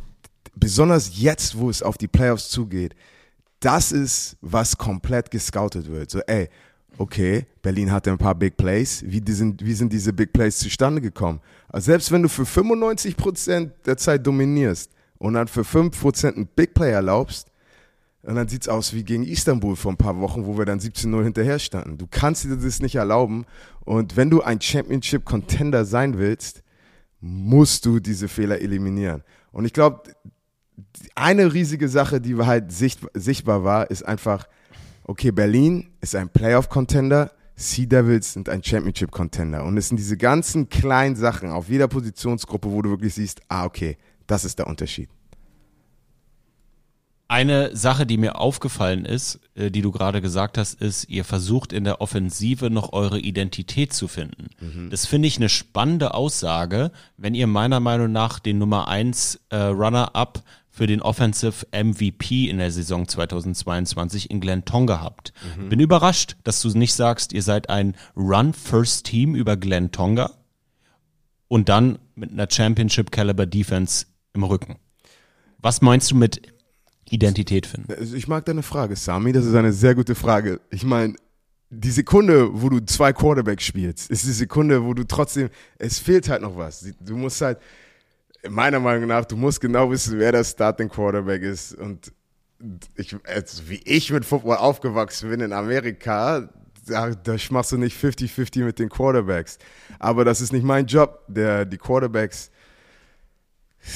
besonders jetzt, wo es auf die Playoffs zugeht, das ist, was komplett gescoutet wird. So, ey, okay, Berlin hatte ein paar Big Plays. Wie, die sind, wie sind diese Big Plays zustande gekommen? Also selbst wenn du für 95% der Zeit dominierst und dann für 5% ein Big Play erlaubst, und dann sieht es aus wie gegen Istanbul vor ein paar Wochen, wo wir dann 17-0 hinterher standen. Du kannst dir das nicht erlauben. Und wenn du ein Championship-Contender sein willst, musst du diese Fehler eliminieren. Und ich glaube, eine riesige Sache, die halt sichtbar war, ist einfach, okay, Berlin ist ein Playoff-Contender, Sea Devils sind ein Championship-Contender. Und es sind diese ganzen kleinen Sachen auf jeder Positionsgruppe, wo du wirklich siehst, ah, okay, das ist der Unterschied. Eine Sache, die mir aufgefallen ist, äh, die du gerade gesagt hast, ist, ihr versucht in der Offensive noch eure Identität zu finden. Mhm. Das finde ich eine spannende Aussage, wenn ihr meiner Meinung nach den Nummer 1 äh, Runner-up für den Offensive MVP in der Saison 2022 in Glen Tonga habt. Mhm. Bin überrascht, dass du nicht sagst, ihr seid ein Run-First-Team über Glen Tonga und dann mit einer Championship-Caliber-Defense im Rücken. Was meinst du mit Identität finden? Also ich mag deine Frage, Sami. Das ist eine sehr gute Frage. Ich meine, die Sekunde, wo du zwei Quarterbacks spielst, ist die Sekunde, wo du trotzdem, es fehlt halt noch was. Du musst halt, meiner Meinung nach, du musst genau wissen, wer der Starting Quarterback ist. Und ich, also wie ich mit Football aufgewachsen bin in Amerika, da, da machst du nicht 50-50 mit den Quarterbacks. Aber das ist nicht mein Job, der, die Quarterbacks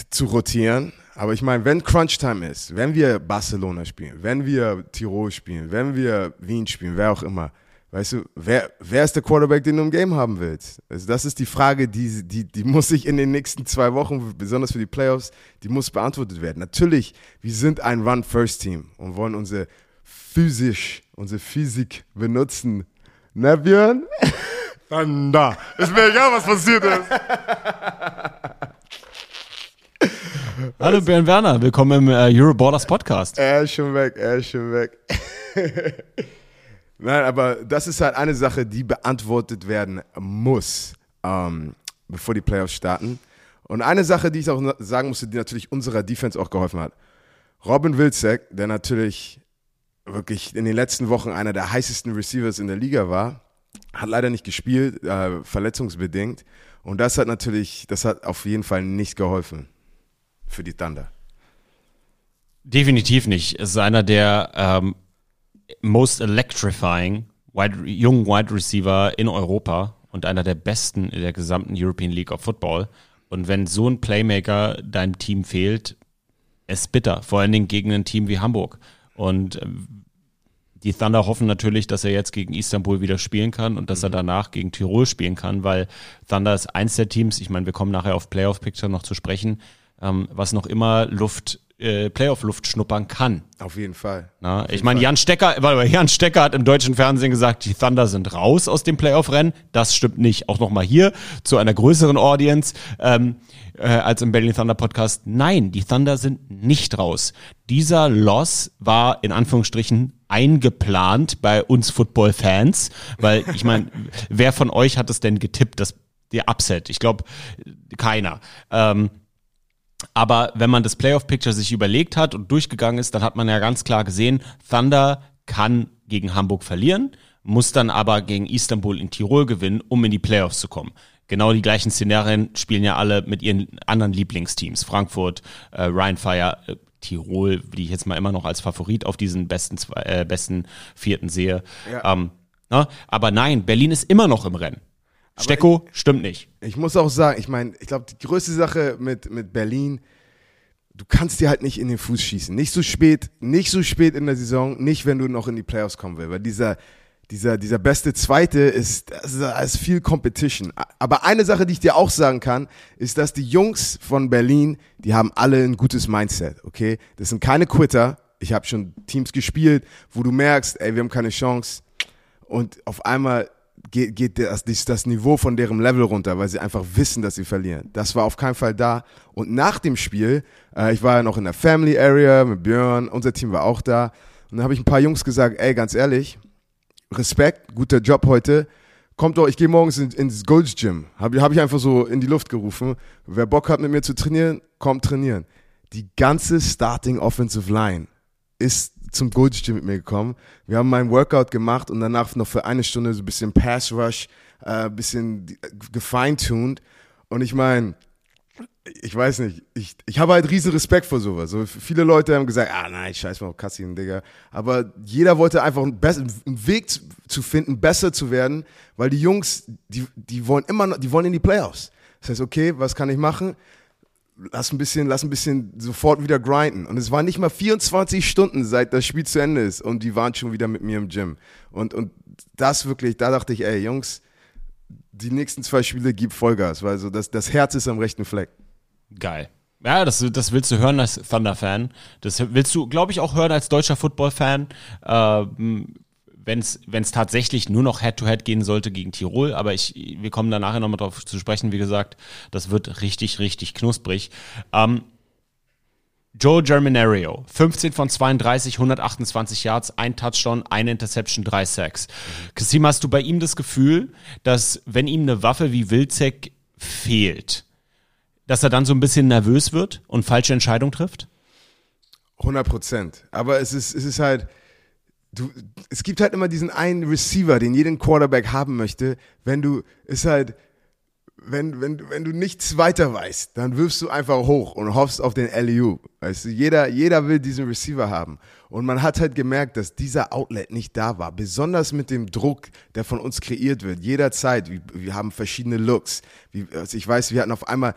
zu rotieren. Aber ich meine, wenn Crunch-Time ist, wenn wir Barcelona spielen, wenn wir Tirol spielen, wenn wir Wien spielen, wer auch immer, weißt du, wer, wer ist der Quarterback, den du im Game haben willst? Also das ist die Frage, die, die, die muss sich in den nächsten zwei Wochen, besonders für die Playoffs, die muss beantwortet werden. Natürlich, wir sind ein Run-First-Team und wollen unsere physisch, unsere Physik benutzen. Ne, Björn? Dann da. Ist mir egal, was passiert ist. Hallo Björn Werner, willkommen im äh, Euroballers Podcast. Er ist schon weg, er ist schon weg. Nein, aber das ist halt eine Sache, die beantwortet werden muss, ähm, bevor die Playoffs starten. Und eine Sache, die ich auch sagen musste, die natürlich unserer Defense auch geholfen hat. Robin Wilczek, der natürlich wirklich in den letzten Wochen einer der heißesten Receivers in der Liga war, hat leider nicht gespielt, äh, verletzungsbedingt. Und das hat natürlich, das hat auf jeden Fall nicht geholfen für die Thunder. Definitiv nicht. Es ist einer der ähm, most electrifying wide, jungen Wide Receiver in Europa und einer der besten in der gesamten European League of Football. Und wenn so ein Playmaker deinem Team fehlt, ist bitter. Vor allen Dingen gegen ein Team wie Hamburg. Und ähm, die Thunder hoffen natürlich, dass er jetzt gegen Istanbul wieder spielen kann und dass er danach gegen Tirol spielen kann, weil Thunder ist eins der Teams, ich meine, wir kommen nachher auf Playoff-Picture noch zu sprechen, ähm, was noch immer Luft, äh, Playoff-Luft schnuppern kann. Auf jeden Fall. Na, ich meine, Jan Stecker, mal, Jan Stecker hat im deutschen Fernsehen gesagt, die Thunder sind raus aus dem Playoff-Rennen. Das stimmt nicht. Auch nochmal hier zu einer größeren Audience ähm, äh, als im Berlin Thunder Podcast. Nein, die Thunder sind nicht raus. Dieser Loss war in Anführungsstrichen eingeplant bei uns Football-Fans, weil ich meine, wer von euch hat es denn getippt, dass der Upset? Ich glaube, keiner. Ähm, aber wenn man das Playoff-Picture sich überlegt hat und durchgegangen ist, dann hat man ja ganz klar gesehen, Thunder kann gegen Hamburg verlieren, muss dann aber gegen Istanbul in Tirol gewinnen, um in die Playoffs zu kommen. Genau die gleichen Szenarien spielen ja alle mit ihren anderen Lieblingsteams. Frankfurt, äh, Rheinfire, äh, Tirol, die ich jetzt mal immer noch als Favorit auf diesen besten, zwei, äh, besten vierten sehe. Ja. Ähm, na, aber nein, Berlin ist immer noch im Rennen. Stecko stimmt nicht. Ich muss auch sagen, ich meine, ich glaube, die größte Sache mit, mit Berlin, du kannst dir halt nicht in den Fuß schießen. Nicht so spät, nicht so spät in der Saison, nicht wenn du noch in die Playoffs kommen willst. Weil dieser, dieser, dieser beste Zweite ist, das ist, das ist viel Competition. Aber eine Sache, die ich dir auch sagen kann, ist, dass die Jungs von Berlin, die haben alle ein gutes Mindset, okay? Das sind keine Quitter. Ich habe schon Teams gespielt, wo du merkst, ey, wir haben keine Chance. Und auf einmal geht, geht das, das Niveau von deren Level runter, weil sie einfach wissen, dass sie verlieren. Das war auf keinen Fall da. Und nach dem Spiel, äh, ich war ja noch in der Family Area mit Björn, unser Team war auch da. Und dann habe ich ein paar Jungs gesagt, ey, ganz ehrlich, Respekt, guter Job heute. Kommt doch, ich gehe morgens in, ins Gold's Gym. Habe hab ich einfach so in die Luft gerufen. Wer Bock hat, mit mir zu trainieren, kommt trainieren. Die ganze Starting Offensive Line ist zum Gold's Gym mit mir gekommen. Wir haben meinen Workout gemacht und danach noch für eine Stunde so ein bisschen Pass Rush, äh, bisschen gefeintuned. Und ich meine, ich weiß nicht, ich, ich habe halt riesen Respekt vor sowas. So, viele Leute haben gesagt, ah nein, scheiß mal auf Kassin, Digga. Aber jeder wollte einfach einen, einen Weg zu- zu finden, besser zu werden, weil die Jungs, die, die wollen immer noch, die wollen in die Playoffs. Das heißt, okay, was kann ich machen? Lass ein bisschen, lass ein bisschen sofort wieder grinden. Und es waren nicht mal 24 Stunden, seit das Spiel zu Ende ist. Und die waren schon wieder mit mir im Gym. Und, und das wirklich, da dachte ich, ey, Jungs, die nächsten zwei Spiele gib Vollgas, weil so das, das Herz ist am rechten Fleck. Geil. Ja, das, das willst du hören als Thunder-Fan. Das willst du, glaube ich, auch hören als deutscher Football-Fan. Ähm, wenn es tatsächlich nur noch Head-to-Head gehen sollte gegen Tirol, aber ich, wir kommen da nachher nochmal drauf zu sprechen, wie gesagt, das wird richtig, richtig knusprig. Ähm, Joe Germinario, 15 von 32, 128 Yards, ein Touchdown, eine Interception, drei Sacks. Kasim, hast du bei ihm das Gefühl, dass wenn ihm eine Waffe wie Wilczek fehlt, dass er dann so ein bisschen nervös wird und falsche Entscheidungen trifft? 100 Prozent. Aber es ist, es ist halt, du, es gibt halt immer diesen einen Receiver, den jeden Quarterback haben möchte. Wenn du, ist halt, wenn, wenn, wenn du nichts weiter weißt, dann wirfst du einfach hoch und hoffst auf den LU. Weißt du, jeder, jeder will diesen Receiver haben. Und man hat halt gemerkt, dass dieser Outlet nicht da war. Besonders mit dem Druck, der von uns kreiert wird. Jederzeit. Wir, wir haben verschiedene Looks. Wie, also ich weiß, wir hatten auf einmal,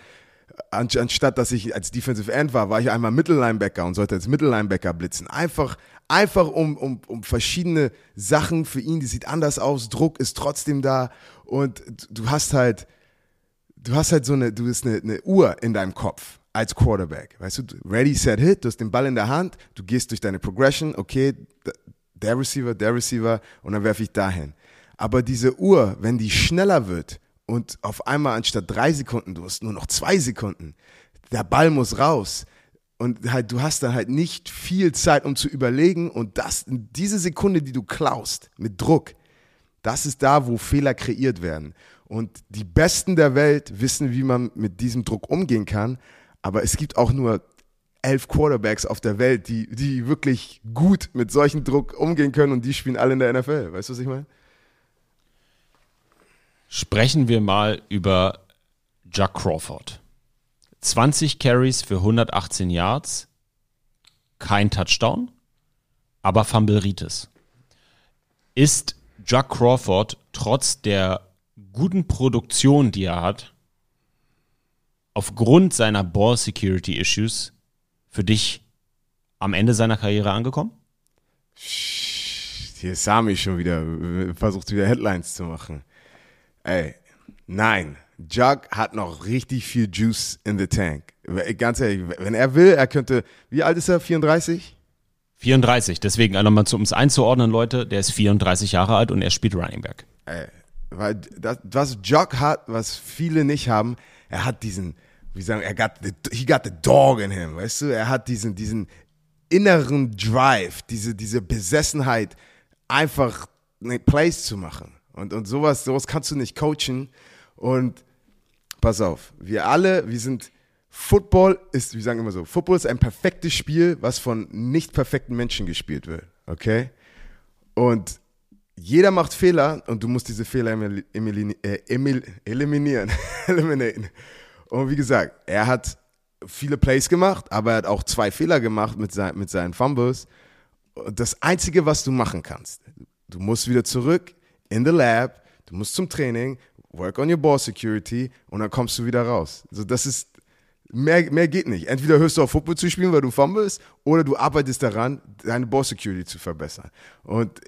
an- anstatt dass ich als Defensive End war, war ich einmal Mittellinebacker und sollte als Mittellinebacker blitzen. Einfach, einfach um, um, um verschiedene Sachen für ihn, die sieht anders aus, Druck ist trotzdem da und du hast halt, du hast halt so eine, du bist eine, eine Uhr in deinem Kopf als Quarterback. Weißt du, ready, set, hit, du hast den Ball in der Hand, du gehst durch deine Progression, okay, der Receiver, der Receiver und dann werfe ich dahin. Aber diese Uhr, wenn die schneller wird und auf einmal anstatt drei Sekunden, du hast nur noch zwei Sekunden, der Ball muss raus. Und halt, du hast dann halt nicht viel Zeit, um zu überlegen. Und das, diese Sekunde, die du klaust, mit Druck, das ist da, wo Fehler kreiert werden. Und die Besten der Welt wissen, wie man mit diesem Druck umgehen kann. Aber es gibt auch nur elf Quarterbacks auf der Welt, die, die wirklich gut mit solchem Druck umgehen können und die spielen alle in der NFL. Weißt du, was ich meine? Sprechen wir mal über Jack Crawford. 20 Carries für 118 Yards, kein Touchdown, aber Fumbleitis. Ist Jack Crawford trotz der guten Produktion, die er hat, aufgrund seiner Ball Security Issues für dich am Ende seiner Karriere angekommen? Hier ist Sami schon wieder, versucht wieder Headlines zu machen. Ey, nein. Jug hat noch richtig viel Juice in the tank. Ganz ehrlich, wenn er will, er könnte, wie alt ist er? 34? 34, deswegen nochmal um es einzuordnen, Leute, der ist 34 Jahre alt und er spielt Running Back. Ey, weil das, was Jug hat, was viele nicht haben, er hat diesen, wie sagen, er got the, he got the dog in him, weißt du? Er hat diesen, diesen inneren Drive, diese, diese Besessenheit, einfach Plays zu machen. Und, und sowas, sowas kannst du nicht coachen. Und pass auf, wir alle, wir sind, Football ist, wir sagen immer so, Football ist ein perfektes Spiel, was von nicht perfekten Menschen gespielt wird. Okay? Und jeder macht Fehler und du musst diese Fehler emil, emil, äh, emil, eliminieren. Eliminaten. Und wie gesagt, er hat viele Plays gemacht, aber er hat auch zwei Fehler gemacht mit, sein, mit seinen Fumbles. Das Einzige, was du machen kannst, du musst wieder zurück in the lab, du musst zum Training, work on your ball security und dann kommst du wieder raus. Also das ist, mehr, mehr geht nicht. Entweder hörst du auf Football zu spielen, weil du fumbles, oder du arbeitest daran, deine Ball security zu verbessern. Und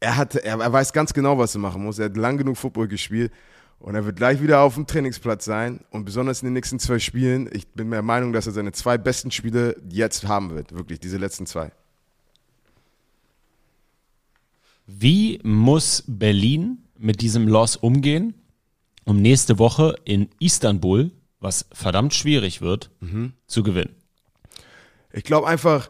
er, hat, er, er weiß ganz genau, was er machen muss. Er hat lang genug Football gespielt und er wird gleich wieder auf dem Trainingsplatz sein. Und besonders in den nächsten zwei Spielen, ich bin der Meinung, dass er seine zwei besten Spiele jetzt haben wird. Wirklich, diese letzten zwei. Wie muss Berlin mit diesem Loss umgehen, um nächste Woche in Istanbul, was verdammt schwierig wird, zu gewinnen? Ich glaube einfach,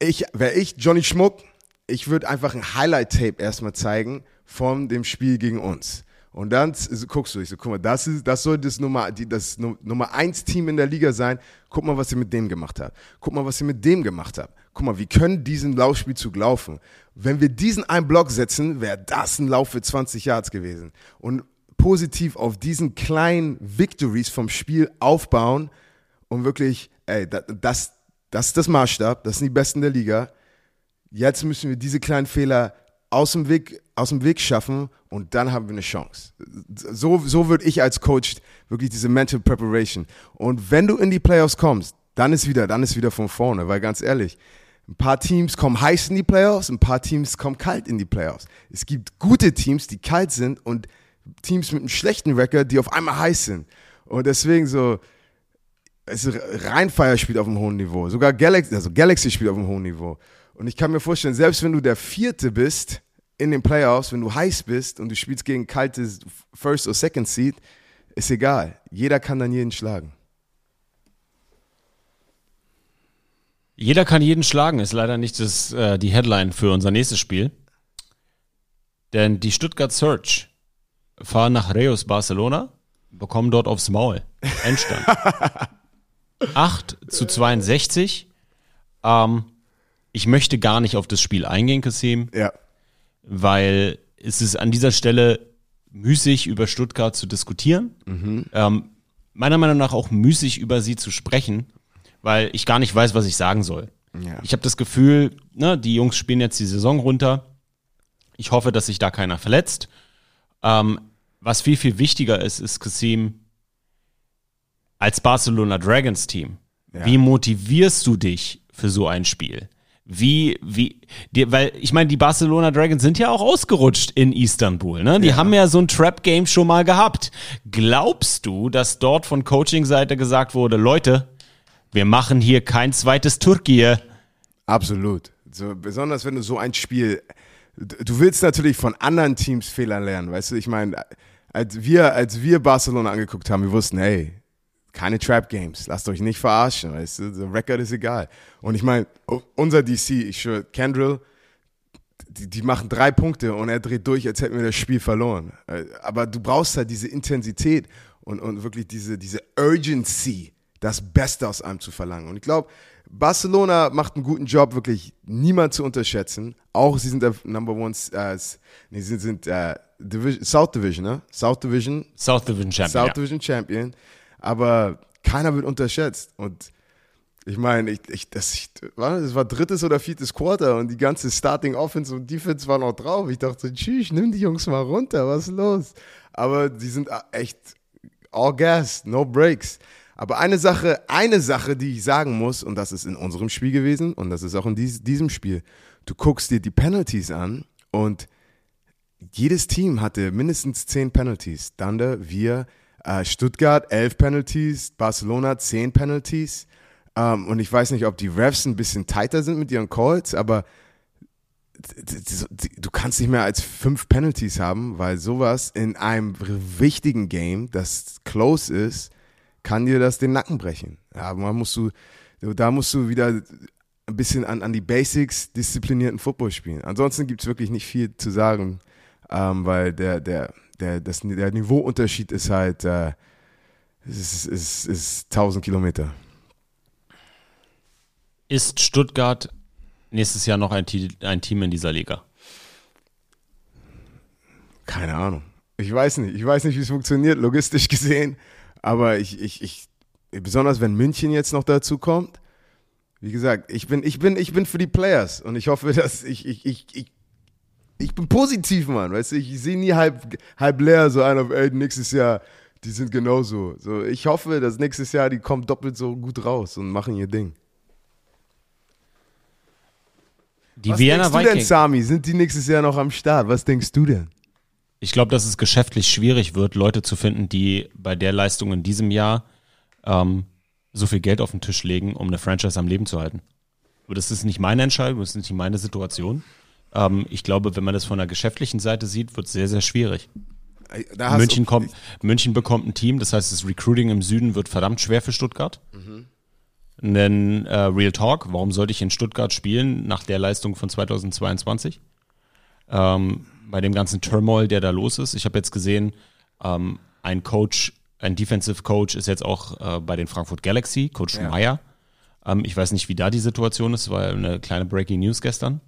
ich, wäre ich Johnny Schmuck, ich würde einfach ein Highlight-Tape erstmal zeigen von dem Spiel gegen uns. Und dann guckst du, ich so, guck mal, das, ist, das soll das Nummer, die, das Nu- Nummer 1 Team in der Liga sein. Guck mal, was ihr mit dem gemacht habt. Guck mal, was ihr mit dem gemacht habt. Guck mal, wir können diesen Laufspielzug laufen. Wenn wir diesen einen Block setzen, wäre das ein Lauf für 20 Yards gewesen. Und positiv auf diesen kleinen Victories vom Spiel aufbauen und wirklich, ey, das, das, ist das Maßstab, das sind die Besten der Liga. Jetzt müssen wir diese kleinen Fehler aus dem Weg, aus dem Weg schaffen und dann haben wir eine Chance. So, so würde ich als Coach wirklich diese Mental Preparation. Und wenn du in die Playoffs kommst, dann ist wieder, dann ist wieder von vorne, weil ganz ehrlich, ein paar Teams kommen heiß in die Playoffs, ein paar Teams kommen kalt in die Playoffs. Es gibt gute Teams, die kalt sind und Teams mit einem schlechten Record, die auf einmal heiß sind. Und deswegen so, es ist Rheinfire spielt auf einem hohen Niveau. Sogar Galaxy, also Galaxy spielt auf einem hohen Niveau. Und ich kann mir vorstellen, selbst wenn du der Vierte bist in den Playoffs, wenn du heiß bist und du spielst gegen kaltes First oder Second Seed, ist egal. Jeder kann dann jeden schlagen. Jeder kann jeden schlagen, ist leider nicht das, äh, die Headline für unser nächstes Spiel. Denn die Stuttgart Search fahren nach Reus Barcelona, bekommen dort aufs Maul. Endstand. 8 zu 62. Ähm, ich möchte gar nicht auf das Spiel eingehen, Kassim, Ja. weil es ist an dieser Stelle müßig, über Stuttgart zu diskutieren. Ähm, meiner Meinung nach auch müßig, über sie zu sprechen, weil ich gar nicht weiß, was ich sagen soll. Ja. Ich habe das Gefühl, ne, die Jungs spielen jetzt die Saison runter. Ich hoffe, dass sich da keiner verletzt. Ähm, was viel, viel wichtiger ist, ist Kasim als Barcelona Dragons Team. Ja. Wie motivierst du dich für so ein Spiel? Wie, wie, die, weil ich meine, die Barcelona Dragons sind ja auch ausgerutscht in Istanbul, ne? Die haben ja so ein Trap-Game schon mal gehabt. Glaubst du, dass dort von Coaching-Seite gesagt wurde, Leute, wir machen hier kein zweites Türkei? Absolut. So, besonders wenn du so ein Spiel. Du willst natürlich von anderen Teams Fehler lernen, weißt du? Ich meine, als wir, als wir Barcelona angeguckt haben, wir wussten, hey, keine Trap Games, lasst euch nicht verarschen, weißt du? Der Record ist egal. Und ich meine, unser DC, ich schwöre, Kendrill, die, die machen drei Punkte und er dreht durch, als hätten wir das Spiel verloren. Äh, Aber du brauchst halt diese Intensität und, und wirklich diese, diese Urgency, das Beste aus einem zu verlangen. Und ich glaube, Barcelona macht einen guten Job, wirklich niemand zu unterschätzen. Auch sie sind der Number One, äh, nee, sie sind äh, Division, South Division, ne? South Division, South Division Champion. South ja. Division Champion. Aber keiner wird unterschätzt. Und ich meine, ich, ich, das, ich, war- das war drittes oder viertes Quarter und die ganze Starting Offense und Defense war noch drauf. Ich dachte, tschüss, nimm die Jungs mal runter, was ist los? Aber die sind echt all gas, no breaks. Aber eine Sache, eine Sache, die ich sagen muss, und das ist in unserem Spiel gewesen und das ist auch in dies, diesem Spiel, du guckst dir die Penalties an und jedes Team hatte mindestens zehn Penalties. Thunder, wir, äh, Stuttgart elf Penalties, Barcelona zehn Penalties. Ähm, und ich weiß nicht, ob die Refs ein bisschen tighter sind mit ihren Calls, aber du kannst nicht mehr als fünf Penalties haben, weil sowas in einem wichtigen Game, das close ist, kann dir das den Nacken brechen. Ja, man musst du, da musst du wieder ein bisschen an, an die Basics disziplinierten Football spielen. Ansonsten gibt es wirklich nicht viel zu sagen, ähm, weil der, der, der, das, der Niveauunterschied ist halt, äh, ist, ist, ist 1000 Kilometer. Ist Stuttgart nächstes Jahr noch ein, ein Team in dieser Liga? Keine Ahnung. Ich weiß nicht. Ich weiß nicht, wie es funktioniert, logistisch gesehen. Aber ich, ich, ich, besonders wenn München jetzt noch dazu kommt. Wie gesagt, ich bin, ich bin, ich bin für die Players und ich hoffe, dass ich, ich, ich, ich, ich bin positiv, Mann. Weißt du, ich sehe nie halb, halb leer so einer, ey, nächstes Jahr, die sind genauso. So, ich hoffe, dass nächstes Jahr die kommen doppelt so gut raus und machen ihr Ding. Die Was Vienna denkst du denn, Vikings. Sami? Sind die nächstes Jahr noch am Start? Was denkst du denn? Ich glaube, dass es geschäftlich schwierig wird, Leute zu finden, die bei der Leistung in diesem Jahr ähm, so viel Geld auf den Tisch legen, um eine Franchise am Leben zu halten. Aber das ist nicht meine Entscheidung, das ist nicht meine Situation. Ähm, ich glaube, wenn man das von der geschäftlichen Seite sieht, wird es sehr, sehr schwierig. Da hast München, du- kommt, München bekommt ein Team, das heißt, das Recruiting im Süden wird verdammt schwer für Stuttgart. Denn äh, Real Talk, warum sollte ich in Stuttgart spielen nach der Leistung von 2022? Ähm, bei dem ganzen Turmoil, der da los ist. Ich habe jetzt gesehen, ähm, ein Coach, ein Defensive Coach ist jetzt auch äh, bei den Frankfurt Galaxy, Coach Ja. Meyer. Ähm, ich weiß nicht, wie da die Situation ist, war eine kleine Breaking News gestern.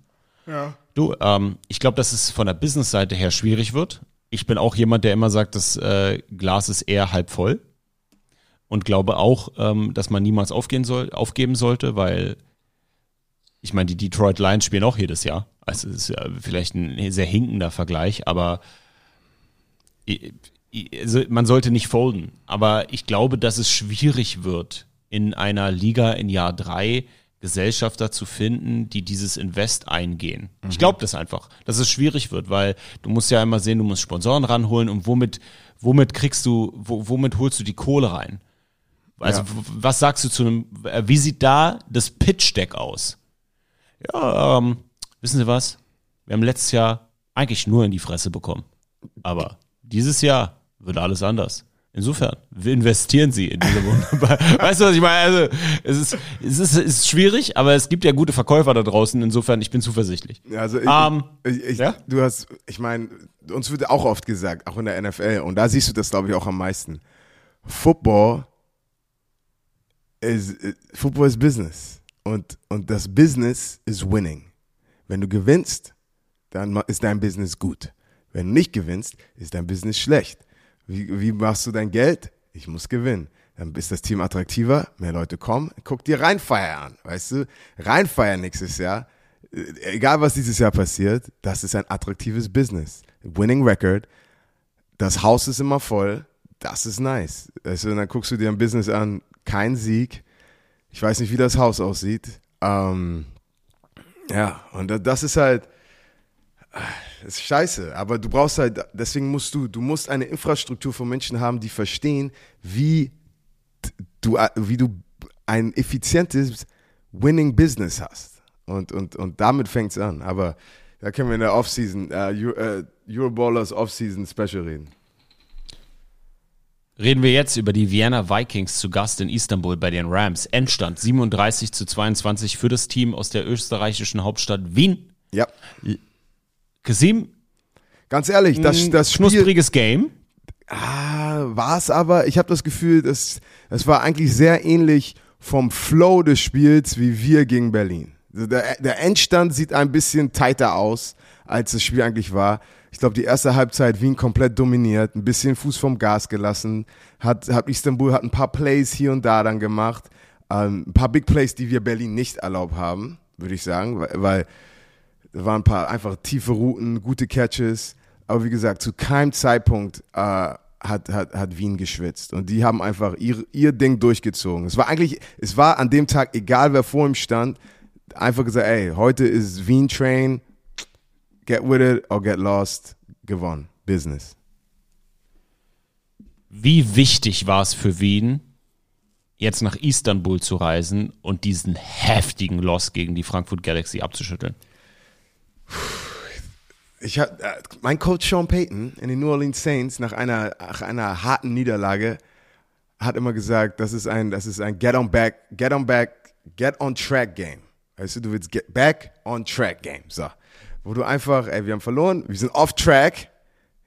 Du, ähm, ich glaube, dass es von der Business-Seite her schwierig wird. Ich bin auch jemand, der immer sagt, das äh, Glas ist eher halb voll. Und glaube auch, ähm, dass man niemals aufgehen soll, aufgeben sollte, weil ich meine, die Detroit Lions spielen auch jedes Jahr. Also es ist ja vielleicht ein sehr hinkender Vergleich, aber also man sollte nicht folden. Aber ich glaube, dass es schwierig wird, in einer Liga in Jahr drei Gesellschafter zu finden, die dieses Invest eingehen. Ich glaube das einfach, dass es schwierig wird, weil du musst ja immer sehen, du musst Sponsoren ranholen und womit, womit kriegst du, wo, womit holst du die Kohle rein? Also Ja. was sagst du zu einem, wie sieht da das Pitch-Deck aus? Ja, ähm, wissen Sie was? Wir haben letztes Jahr eigentlich nur in die Fresse bekommen. Aber dieses Jahr wird alles anders. Insofern, wir investieren Sie in diese wunderbare. weißt du, was ich meine? Also, es ist, es ist, es ist schwierig, aber es gibt ja gute Verkäufer da draußen. Insofern, ich bin zuversichtlich. Also ich, Ähm, ich, ich, ja? du hast, ich meine, uns wird auch oft gesagt, auch in der NFL, und da siehst du das, glaube ich, auch am meisten. Football is Football is Business und und das Business is winning. Wenn du gewinnst, dann ist dein Business gut. Wenn du nicht gewinnst, ist dein Business schlecht. Wie, wie machst du dein Geld? Ich muss gewinnen. Dann ist das Team attraktiver, mehr Leute kommen. Guck dir Rheinfeier an, weißt du? Rheinfeier nächstes Jahr, äh, egal was dieses Jahr passiert, das ist ein attraktives Business. Winning Record, das Haus ist immer voll, das ist nice. Also, dann guckst du dir ein Business an, kein Sieg. Ich weiß nicht, wie das Haus aussieht. Ähm, ja, und da- das ist halt, das ist scheiße, aber du brauchst halt, deswegen musst du, du musst eine Infrastruktur von Menschen haben, die verstehen, wie du, wie du ein effizientes Winning Business hast. Und, und, und damit fängt es an. Aber da können wir in der Offseason, äh, Euro, äh, Euroballers Offseason Special reden. Reden wir jetzt über die Vienna Vikings zu Gast in Istanbul bei den Rams. Endstand 37 zu 22 für das Team aus der österreichischen Hauptstadt Wien. Ja, Kasim, ganz ehrlich, das, das Spiel knuspriges Game. ah, war es aber. Ich habe das Gefühl, das, das war eigentlich sehr ähnlich vom Flow des Spiels wie wir gegen Berlin. Also Der, der Endstand sieht ein bisschen tighter aus, als das Spiel eigentlich war. Ich glaube, die erste Halbzeit Wien komplett dominiert, ein bisschen Fuß vom Gas gelassen, hat, hat Istanbul hat ein paar Plays hier und da dann gemacht, ähm, ein paar Big Plays, die wir Berlin nicht erlaubt haben, würde ich sagen, weil, da waren ein paar einfach tiefe Routen, gute Catches. Aber wie gesagt, zu keinem Zeitpunkt äh, hat, hat, hat Wien geschwitzt. Und die haben einfach ihr, ihr Ding durchgezogen. Es war eigentlich, es war an dem Tag, egal wer vor ihm stand, einfach gesagt, ey, heute ist Wien Train, get with it or get lost, gewonnen. Business. Wie wichtig war es für Wien, jetzt nach Istanbul zu reisen und diesen heftigen Loss gegen die Frankfurt Galaxy abzuschütteln? Ich hab, äh, mein Coach Sean Payton in den New Orleans Saints nach einer, nach einer harten Niederlage hat immer gesagt, das ist ein, das ist ein Get on back, Get on back, Get on track Game. Weißt du, du willst Get back on track Game. So. Wo du einfach, ey, wir haben verloren, wir sind off track,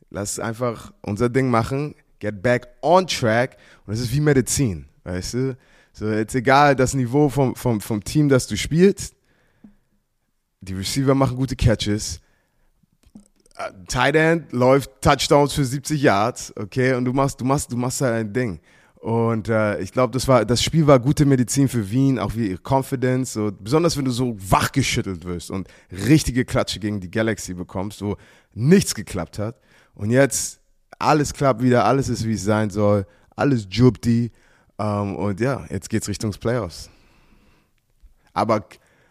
lass einfach unser Ding machen, get back on track. Und das ist wie Medizin, weißt du? So, jetzt egal das Niveau vom, vom, vom Team, das du spielst, die Receiver machen gute Catches, äh, Tight End läuft Touchdowns für 70 Yards, okay, und du machst, du machst, du machst halt ein Ding. Und äh, ich glaube, das war, das Spiel war gute Medizin für Wien, auch wie Confidence, so, besonders wenn du so wachgeschüttelt wirst und richtige Klatsche gegen die Galaxy bekommst, wo nichts geklappt hat. Und jetzt alles klappt wieder, alles ist wie es sein soll, alles jubti. Ähm, und ja, jetzt geht's Richtung Playoffs. Aber,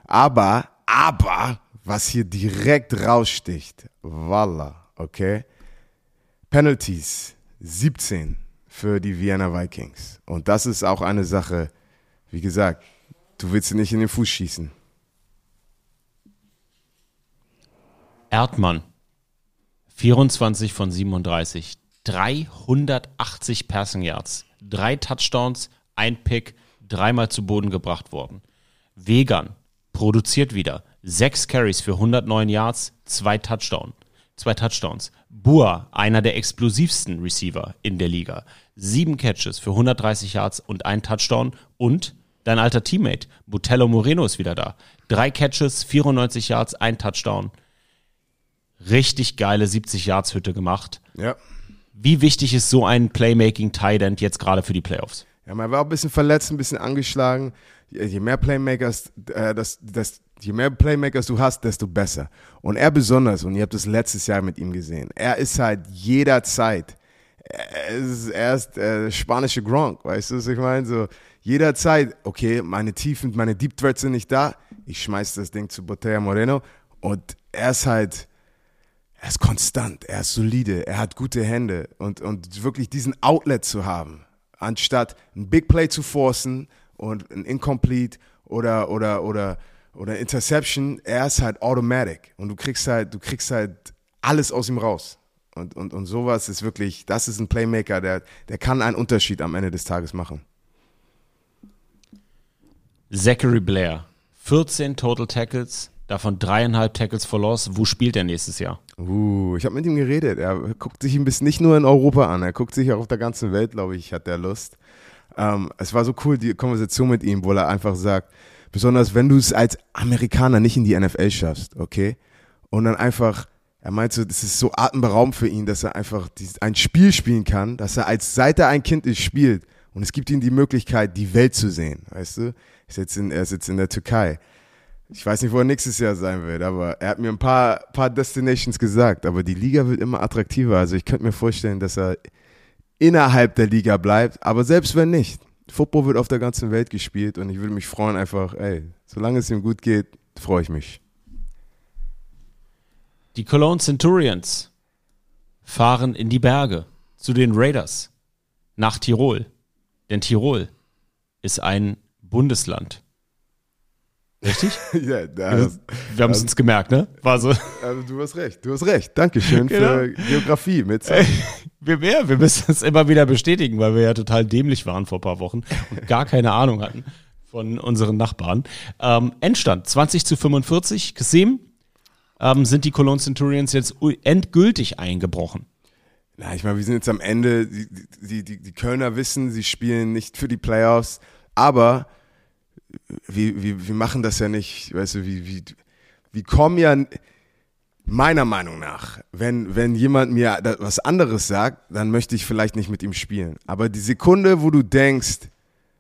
aber, aber, was hier direkt raussticht, voila, okay? Penalties, 17 für die Vienna Vikings. Und das ist auch eine Sache, wie gesagt, du willst nicht in den Fuß schießen. Erdmann, 24 von 37, 380 Passing Yards, drei Touchdowns, ein Pick, dreimal zu Boden gebracht worden. Vegan produziert wieder, sechs Carries für 109 Yards, zwei Touchdown, zwei Touchdowns. Bua, einer der explosivsten Receiver in der Liga, sieben Catches für 130 Yards und ein Touchdown und dein alter Teammate Butello Moreno ist wieder da. Drei Catches, 94 Yards, ein Touchdown. Richtig geile 70 Yards Hütte gemacht. Ja. Wie wichtig ist so ein Playmaking Tight End jetzt gerade für die Playoffs? Ja, man war auch ein bisschen verletzt, ein bisschen angeschlagen. Je je mehr Playmakers, äh, das, das, je mehr Playmakers du hast, desto besser. Und er besonders, und ihr habt das letztes Jahr mit ihm gesehen, er ist halt jederzeit, er ist, er ist äh, spanische Gronk, weißt du, was ich meine? So, jederzeit, okay, meine Tiefen, meine Deep Threats sind nicht da, ich schmeiß das Ding zu Botella Moreno und er ist halt, er ist konstant, er ist solide, er hat gute Hände und, und wirklich diesen Outlet zu haben, anstatt ein Big Play zu forcen und ein Incomplete oder, oder, oder, oder Interception, er ist halt automatic und du kriegst halt, du kriegst halt alles aus ihm raus. Und, und, und sowas ist wirklich, das ist ein Playmaker, der, der kann einen Unterschied am Ende des Tages machen. Zachary Blair, 14 Total Tackles, davon dreieinhalb Tackles for Loss. Wo spielt er nächstes Jahr? Uh, ich habe mit ihm geredet. Er guckt sich ein bisschen nicht nur in Europa an, er guckt sich auch auf der ganzen Welt, glaube ich, hat er Lust. Ähm, es war so cool, die Konversation mit ihm, wo er einfach sagt, besonders wenn du es als Amerikaner nicht in die NFL schaffst, okay? Und dann einfach, er meint so, das ist so atemberaubend für ihn, dass er einfach ein Spiel spielen kann, dass er als seit er ein Kind ist spielt und es gibt ihm die Möglichkeit, die Welt zu sehen, weißt du? Er ist jetzt in, er ist jetzt in der Türkei. Ich weiß nicht, wo er nächstes Jahr sein wird, aber er hat mir ein paar, paar Destinations gesagt. Aber die Liga wird immer attraktiver. Also ich könnte mir vorstellen, dass er innerhalb der Liga bleibt. Aber selbst wenn nicht, Football wird auf der ganzen Welt gespielt und ich würde mich freuen, einfach, ey, solange es ihm gut geht, freue ich mich. Die Cologne Centurions fahren in die Berge zu den Raiders nach Tirol. Denn Tirol ist ein Bundesland. Richtig? ja, das, Wir haben es uns gemerkt, ne? War so. also du hast recht, du hast recht. Dankeschön Genau. für Geografie mit. Wir, ja, wir müssen es immer wieder bestätigen, weil wir ja total dämlich waren vor ein paar Wochen und gar keine Ahnung hatten von unseren Nachbarn. Ähm, Endstand 20 zu 45. Gesehen ähm, sind die Cologne Centurions jetzt endgültig eingebrochen. Na, ich meine, wir sind jetzt am Ende. Die, die, die, die Kölner wissen, sie spielen nicht für die Playoffs, aber wir, wir, wir machen das ja nicht, weißt du, wie, wie, wir kommen ja, meiner Meinung nach, wenn, wenn jemand mir was anderes sagt, dann möchte ich vielleicht nicht mit ihm spielen. Aber die Sekunde, wo du denkst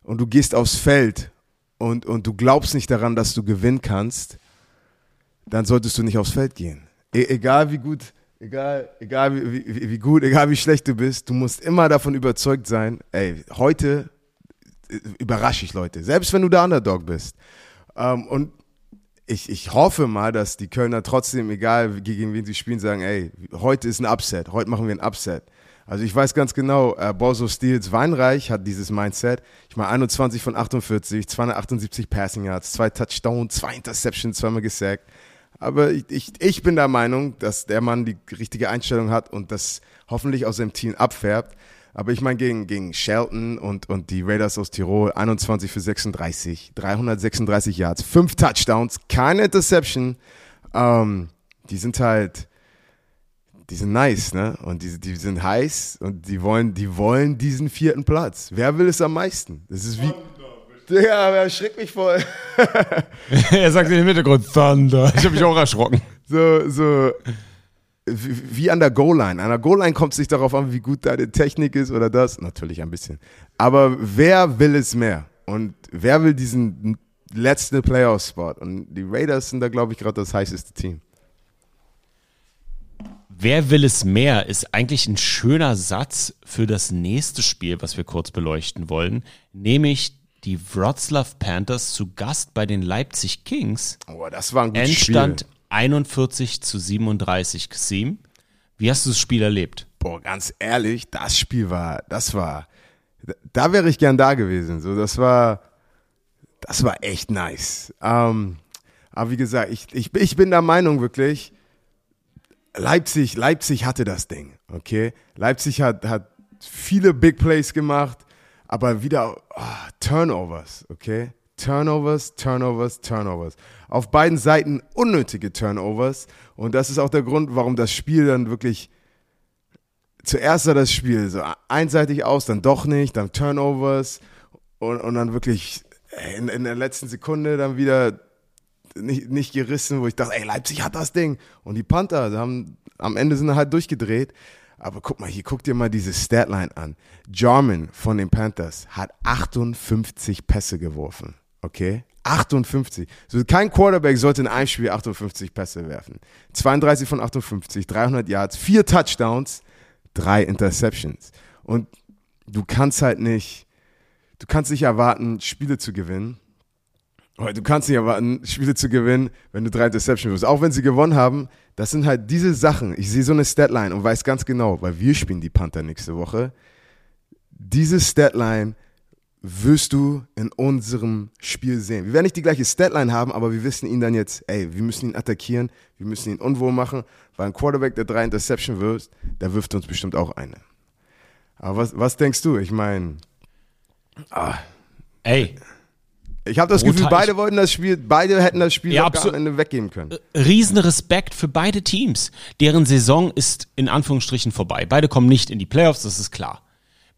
und du gehst aufs Feld und, und du glaubst nicht daran, dass du gewinnen kannst, dann solltest du nicht aufs Feld gehen. E egal wie gut, egal, egal wie, wie, wie gut, egal wie schlecht du bist, du musst immer davon überzeugt sein, ey, heute überrasche ich Leute, selbst wenn du der Underdog bist. Ähm, und ich, ich hoffe mal, dass die Kölner trotzdem, egal gegen wen sie spielen, sagen, ey, heute ist ein Upset, heute machen wir ein Upset. Also ich weiß ganz genau, äh, Bozo Steels Weinreich hat dieses Mindset. Ich meine 21 von 48, 278 Passing Yards, zwei Touchdowns, zwei Interceptions, zweimal gesackt. Aber ich, ich, ich bin der Meinung, dass der Mann die richtige Einstellung hat und das hoffentlich aus seinem Team abfärbt. Aber ich meine, gegen, gegen Shelton und, und die Raiders aus Tirol, 21 für 36, 336 Yards, fünf Touchdowns, keine Interception. Ähm, die sind halt, die sind nice, ne? Und die, die sind heiß und die wollen, die wollen diesen vierten Platz. Wer will es am meisten? Das ist wie. Digga, wer erschreckt mich voll. er sagt im Hintergrund Thunder. Ich habe mich auch erschrocken. so, so wie an der Goal-Line. An der Goal-Line kommt es nicht darauf an, wie gut deine Technik ist oder das. Natürlich ein bisschen. Aber wer will es mehr? Und wer will diesen letzten Playoff-Spot? Und die Raiders sind da, glaube ich, gerade das heißeste Team. Wer will es mehr, ist eigentlich ein schöner Satz für das nächste Spiel, was wir kurz beleuchten wollen, nämlich die Wroclaw Panthers zu Gast bei den Leipzig Kings. Oh, das war ein gutes Endstand Spiel. 41 zu 37. Xim, wie hast du das Spiel erlebt? Boah, ganz ehrlich, das Spiel war, das war, da wäre ich gern da gewesen. So, das war, das war echt nice. Ähm, aber wie gesagt, ich, ich, ich bin der Meinung wirklich, Leipzig, Leipzig hatte das Ding, okay? Leipzig hat, hat viele Big Plays gemacht, aber wieder ah, Turnovers, okay? Turnovers, Turnovers, Turnovers. Auf beiden Seiten unnötige Turnovers. Und das ist auch der Grund, warum das Spiel dann wirklich zuerst sah das Spiel so einseitig aus, dann doch nicht, dann Turnovers und, und dann wirklich in, in der letzten Sekunde dann wieder nicht, nicht gerissen, wo ich dachte, ey, Leipzig hat das Ding. Und die Panther haben, am Ende sind halt durchgedreht. Aber guck mal, hier guck dir mal diese Statline an. Jarman von den Panthers hat 58 Pässe geworfen. Okay? 58. So, kein Quarterback sollte in einem Spiel 58 Pässe werfen. 32 von 58, 300 Yards, vier Touchdowns, drei Interceptions. Und du kannst halt nicht, du kannst nicht erwarten, Spiele zu gewinnen. Du kannst nicht erwarten, Spiele zu gewinnen, wenn du drei Interceptions wirst. Auch wenn sie gewonnen haben, das sind halt diese Sachen. Ich sehe so eine Statline und weiß ganz genau, weil wir spielen die Panther nächste Woche. Diese Statline wirst du in unserem Spiel sehen. Wir werden nicht die gleiche Statline haben, aber wir wissen ihn dann jetzt, ey, wir müssen ihn attackieren, wir müssen ihn unwohl machen, weil ein Quarterback, der drei Interception wirft, der wirft uns bestimmt auch eine. Aber was, was denkst du? Ich meine, Ey, ich habe das Brutal. Gefühl, beide wollten das Spiel, beide hätten das Spiel Ja, am Ende weggeben können. riesen Respekt für beide Teams. Deren Saison ist in Anführungsstrichen vorbei. Beide kommen nicht in die Playoffs, das ist klar.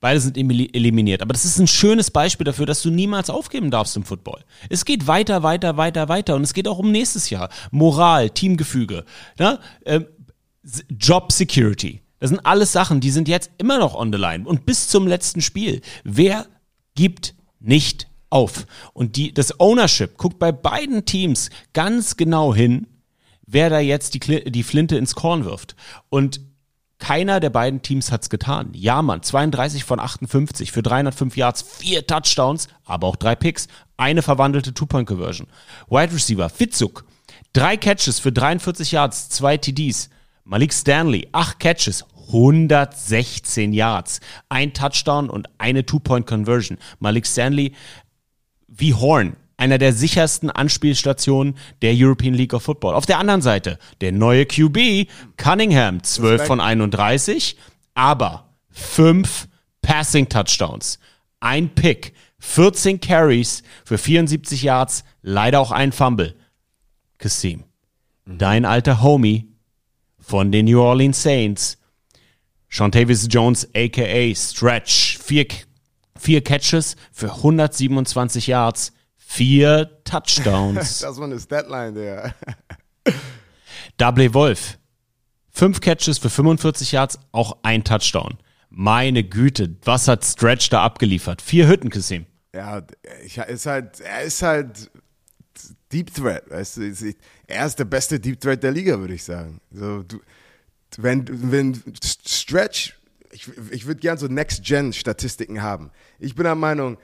Beide sind eliminiert. Aber das ist ein schönes Beispiel dafür, dass du niemals aufgeben darfst im Football. Es geht weiter, weiter, weiter, weiter. Und es geht auch um nächstes Jahr. Moral, Teamgefüge, ne? ähm, Job Security. Das sind alles Sachen, die sind jetzt immer noch on the line. Und bis zum letzten Spiel. Wer gibt nicht auf? Und die, das Ownership guckt bei beiden Teams ganz genau hin, wer da jetzt die, die Flinte ins Korn wirft. Und keiner der beiden Teams hat's getan. Ja, Mann, 32 von 58 für 305 Yards, vier Touchdowns, aber auch drei Picks, eine verwandelte Two-Point-Conversion. Wide Receiver, Fitzuk, drei Catches für 43 Yards, zwei TDs. Malik Stanley, acht Catches, 116 Yards, ein Touchdown und eine Two-Point-Conversion. Malik Stanley wie Horn, einer der sichersten Anspielstationen der European League of Football. Auf der anderen Seite der neue QB, Cunningham, 12 von 31, aber fünf Passing Touchdowns, ein Pick, 14 Carries für 74 Yards, leider auch ein Fumble. Kasim, dein alter Homie von den New Orleans Saints, Shontavis Jones, aka Stretch, vier, vier Catches für 127 Yards, Vier Touchdowns. Das war eine Statline der. Double Wolf. Fünf Catches für 45 Yards, auch ein Touchdown. Meine Güte, was hat Stretch da abgeliefert? Vier Hütten, Kassim. Ja, ich, ist halt, er ist halt Deep Threat. Weißt du? Er ist der beste Deep Threat der Liga, würde ich sagen. So, du, wenn, wenn Stretch, ich, ich würde gern so Next-Gen-Statistiken haben. Ich bin der Meinung,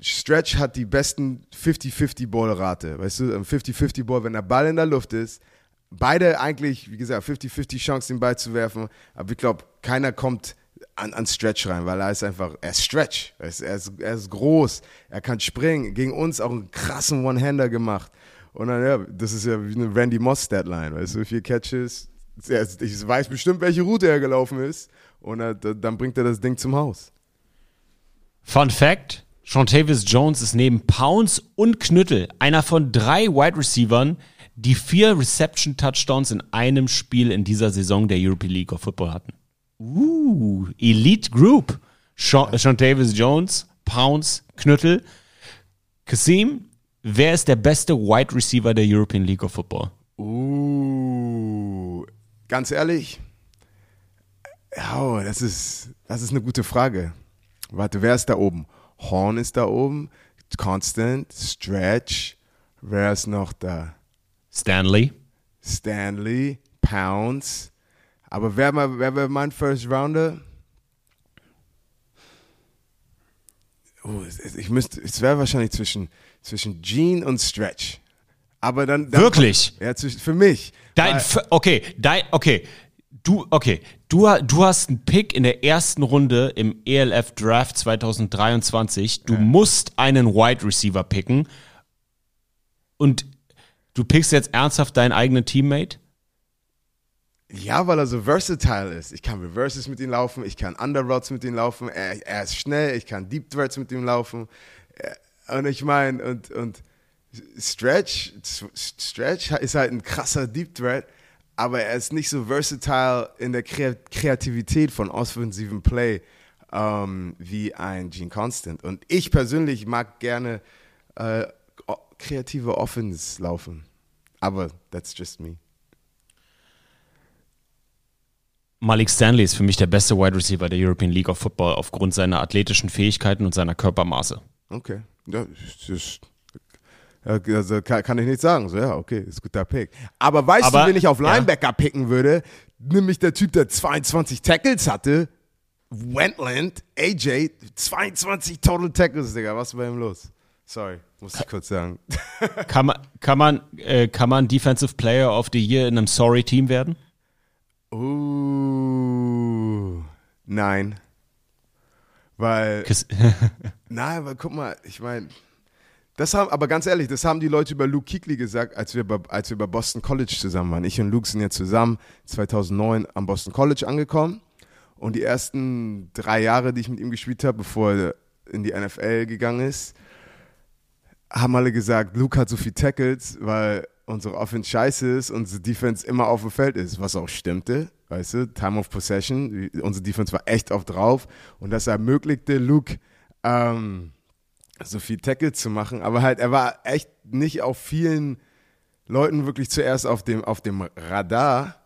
Stretch hat die besten 50-50-Ball-Rate. Weißt du, ein 50-50-Ball, wenn der Ball in der Luft ist, beide eigentlich, wie gesagt, 50-50 Chance, den Ball zu werfen. Aber ich glaube, keiner kommt an, an Stretch rein, weil er ist einfach, er ist Stretch. Er ist, er, ist, er ist groß, er kann springen. Gegen uns auch einen krassen One-Hander gemacht. Und dann, ja, das ist ja wie eine Randy Moss-Statline, weißt du, vier Catches. Ich weiß bestimmt, welche Route er gelaufen ist. Und dann bringt er das Ding zum Haus. Fun Fact: Sean Jones ist neben Pounds und Knüttel einer von drei Wide Receivern, die vier Reception Touchdowns in einem Spiel in dieser Saison der European League of Football hatten. Uh, Elite Group. Sean, Davis Jones, Pounds, Knüttel. Kasim, wer ist der beste Wide Receiver der European League of Football? Uh, ganz ehrlich, oh, das ist, das ist eine gute Frage. Warte, wer ist da oben? Horn ist da oben, Constant, Stretch, wer ist noch da? Stanley. Stanley, Pounds. Aber wer, wer wäre mein First Rounder? Oh, ich müsste, es wäre wahrscheinlich zwischen, zwischen Gene und Stretch. Aber dann. dann Wirklich? Ja, für mich. Dein, okay, dein, okay. Du, okay, du, du hast einen Pick in der ersten Runde im ELF Draft 2023. Du ja. musst einen Wide Receiver picken. Und du pickst jetzt ernsthaft deinen eigenen Teammate? Ja, weil er so versatile ist. Ich kann Reverses mit ihm laufen, ich kann Underroutes mit ihm laufen, er, er ist schnell, ich kann Deep Threats mit ihm laufen. Äh, und ich meine, und, und Stretch, Stretch ist halt ein krasser Deep Threat, aber er ist nicht so versatile in der Kreativität von offensiven Play ähm, wie ein Gene Constant. Und ich persönlich mag gerne äh, kreative Offense laufen. Aber that's just me. Malik Stanley ist für mich der beste Wide Receiver der European League of Football aufgrund seiner athletischen Fähigkeiten und seiner Körpermaße. Okay. Ja, ist, also kann, ich nicht sagen. So, ja, okay, ist guter Pick. Aber weißt Aber, du, wen ich auf Linebacker ja. picken würde? Nämlich der Typ, der 22 Tackles hatte. Wentland, AJ, 22 Total Tackles, Digga. Was war ihm los? Sorry, muss ich kurz sagen. Kann man, kann man, äh, kann man Defensive Player of the Year in einem Sorry-Team werden? Uh, nein. Weil. nein, weil guck mal, ich meine, das haben, aber ganz ehrlich, das haben die Leute über Luke Kuechly gesagt, als wir, bei, als wir bei Boston College zusammen waren. Ich und Luke sind ja zusammen 2009 am Boston College angekommen. Und die ersten drei Jahre, die ich mit ihm gespielt habe, bevor er in die NFL gegangen ist, haben alle gesagt, Luke hat so viel Tackles, weil unsere Offense scheiße ist und unsere Defense immer auf dem Feld ist, was auch stimmte. Weißt du, Time of Possession, unsere Defense war echt oft drauf und das ermöglichte Luke, ähm, so viel Tackle zu machen, aber halt, er war echt nicht auf vielen Leuten wirklich zuerst auf dem, auf dem Radar,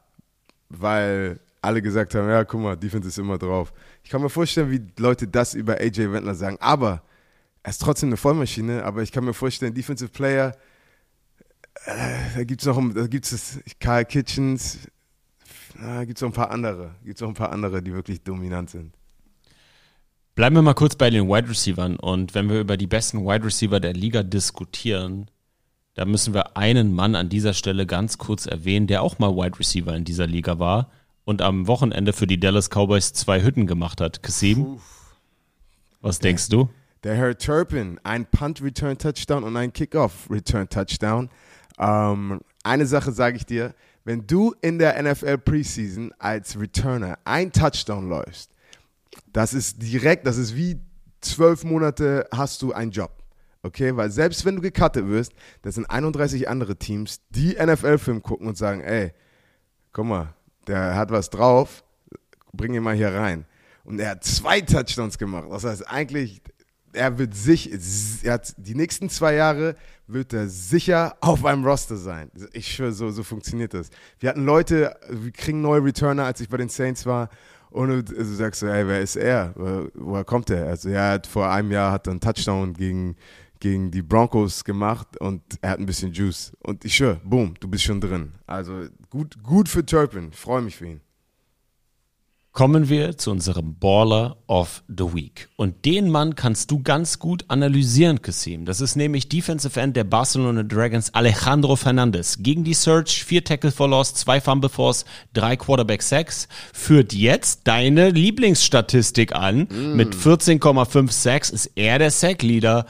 weil alle gesagt haben, ja, guck mal, Defense ist immer drauf. Ich kann mir vorstellen, wie Leute das über AJ Wendler sagen, aber er ist trotzdem eine Vollmaschine, aber ich kann mir vorstellen, Defensive Player, äh, da gibt es noch, da gibt es Karl Kitchens, da gibt es noch ein paar andere, gibt es noch ein paar andere, die wirklich dominant sind. Bleiben wir mal kurz bei den Wide Receivers und wenn wir über die besten Wide Receiver der Liga diskutieren, da müssen wir einen Mann an dieser Stelle ganz kurz erwähnen, der auch mal Wide Receiver in dieser Liga war und am Wochenende für die Dallas Cowboys zwei Hütten gemacht hat. Kasim, was der, denkst du? Der Herr Turpin, ein Punt-Return-Touchdown und ein Kickoff-Return-Touchdown. Ähm, eine Sache sage ich dir, wenn du in der NFL Preseason als Returner ein Touchdown läufst, das ist direkt, das ist wie zwölf Monate hast du einen Job. Okay, weil selbst wenn du gecuttet wirst, das sind 31 andere Teams, die NFL-Film gucken und sagen, ey, guck mal, der hat was drauf, bring ihn mal hier rein. Und er hat zwei Touchdowns gemacht. Das heißt, eigentlich er wird sich, er hat die nächsten zwei Jahre wird er sicher auf einem Roster sein. Ich schwöre, so, so funktioniert das. Wir hatten Leute, wir kriegen neue Returner, als ich bei den Saints war. Und du, du sagst so, ey, wer ist er? Wo- Woher kommt er? Also, ja, vor einem Jahr hat er einen Touchdown gegen, gegen die Broncos gemacht und er hat ein bisschen Juice. Und ich schwöre, boom, du bist schon drin. Also gut, gut für Turpin. Freue mich für ihn. Kommen wir zu unserem Baller of the Week. Und den Mann kannst du ganz gut analysieren, Kassim. Das ist nämlich Defensive End der Barcelona Dragons, Alejandro Fernandez. Gegen die Search, vier Tackle for Loss, zwei Fumble Force, drei Quarterback Sacks. Führt jetzt deine Lieblingsstatistik an. Mit 14,5 Sacks ist er der Sack-Leader.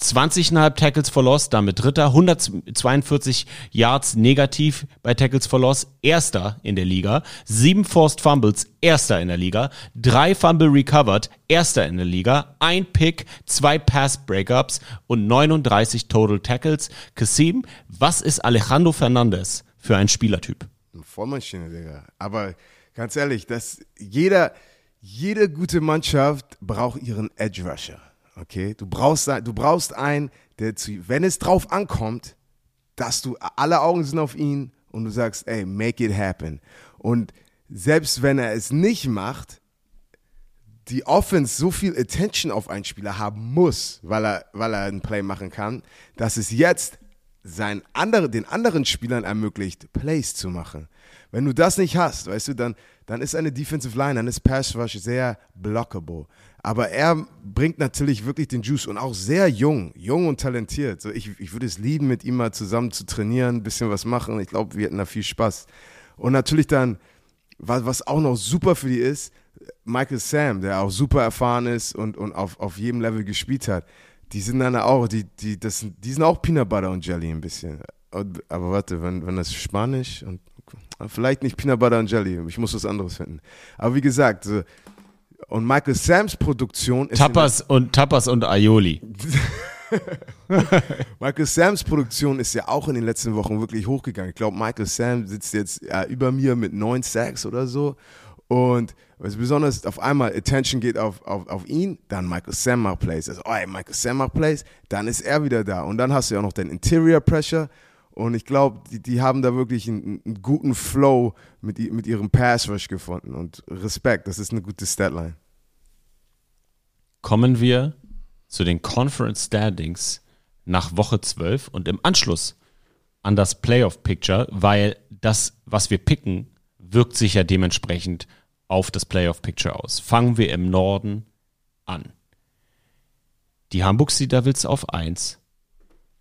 20,5 Tackles for Loss, damit Dritter, 142 Yards negativ bei Tackles for Loss, Erster in der Liga, sieben Forced Fumbles, Erster in der Liga, drei Fumble recovered, Erster in der Liga, ein Pick, zwei Pass Breakups und 39 Total Tackles. Kassim, was ist Alejandro Fernandez für ein Spielertyp? Eine Vollmaschine, Digga. Aber ganz ehrlich, das, jeder, jede gute Mannschaft braucht ihren Edge Rusher. Okay? Du brauchst, du brauchst einen, der zu, wenn es drauf ankommt, dass du, alle Augen sind auf ihn und du sagst, ey, make it happen. Und selbst wenn er es nicht macht, die Offense so viel Attention auf einen Spieler haben muss, weil er, weil er einen Play machen kann, dass es jetzt sein andere, den anderen Spielern ermöglicht, Plays zu machen. Wenn du das nicht hast, weißt du, dann, dann ist eine Defensive Line, dann ist Pass Rush sehr blockable. Aber er bringt natürlich wirklich den Juice und auch sehr jung, jung und talentiert. So, ich, ich würde es lieben, mit ihm mal zusammen zu trainieren, ein bisschen was machen. Ich glaube, wir hätten da viel Spaß. Und natürlich dann, was, auch noch super für die ist, Michael Sam, der auch super erfahren ist und, und auf, auf jedem Level gespielt hat. Die sind dann auch, die, die, das, die sind auch Peanut Butter und Jelly ein bisschen. Aber warte, wenn, wenn das Spanisch und vielleicht nicht Peanut Butter und Jelly, ich muss was anderes finden. Aber wie gesagt, so, und Michael Sams Produktion ist. Tapas und Tapas und Aioli. Michael Sams Produktion ist ja auch in den letzten Wochen wirklich hochgegangen. Ich glaube, Michael Sam sitzt jetzt ja, über mir mit neun Sacks oder so. Und was besonders auf einmal Attention geht auf, auf, auf ihn, dann Michael Sam macht Plays. Also, oh, ey, Michael Sam macht Plays, dann ist er wieder da. Und dann hast du ja auch noch den Interior Pressure. Und ich glaube, die, die haben da wirklich einen, einen guten Flow mit, mit ihrem Pass Rush gefunden. Und Respekt, das ist eine gute Statline. kommen wir zu den Conference Standings nach Woche 12 und im Anschluss an das Playoff Picture, weil das, was wir picken, wirkt sich ja dementsprechend auf das Playoff Picture aus. Fangen wir im Norden an. Die Hamburg Sea Devils auf 1,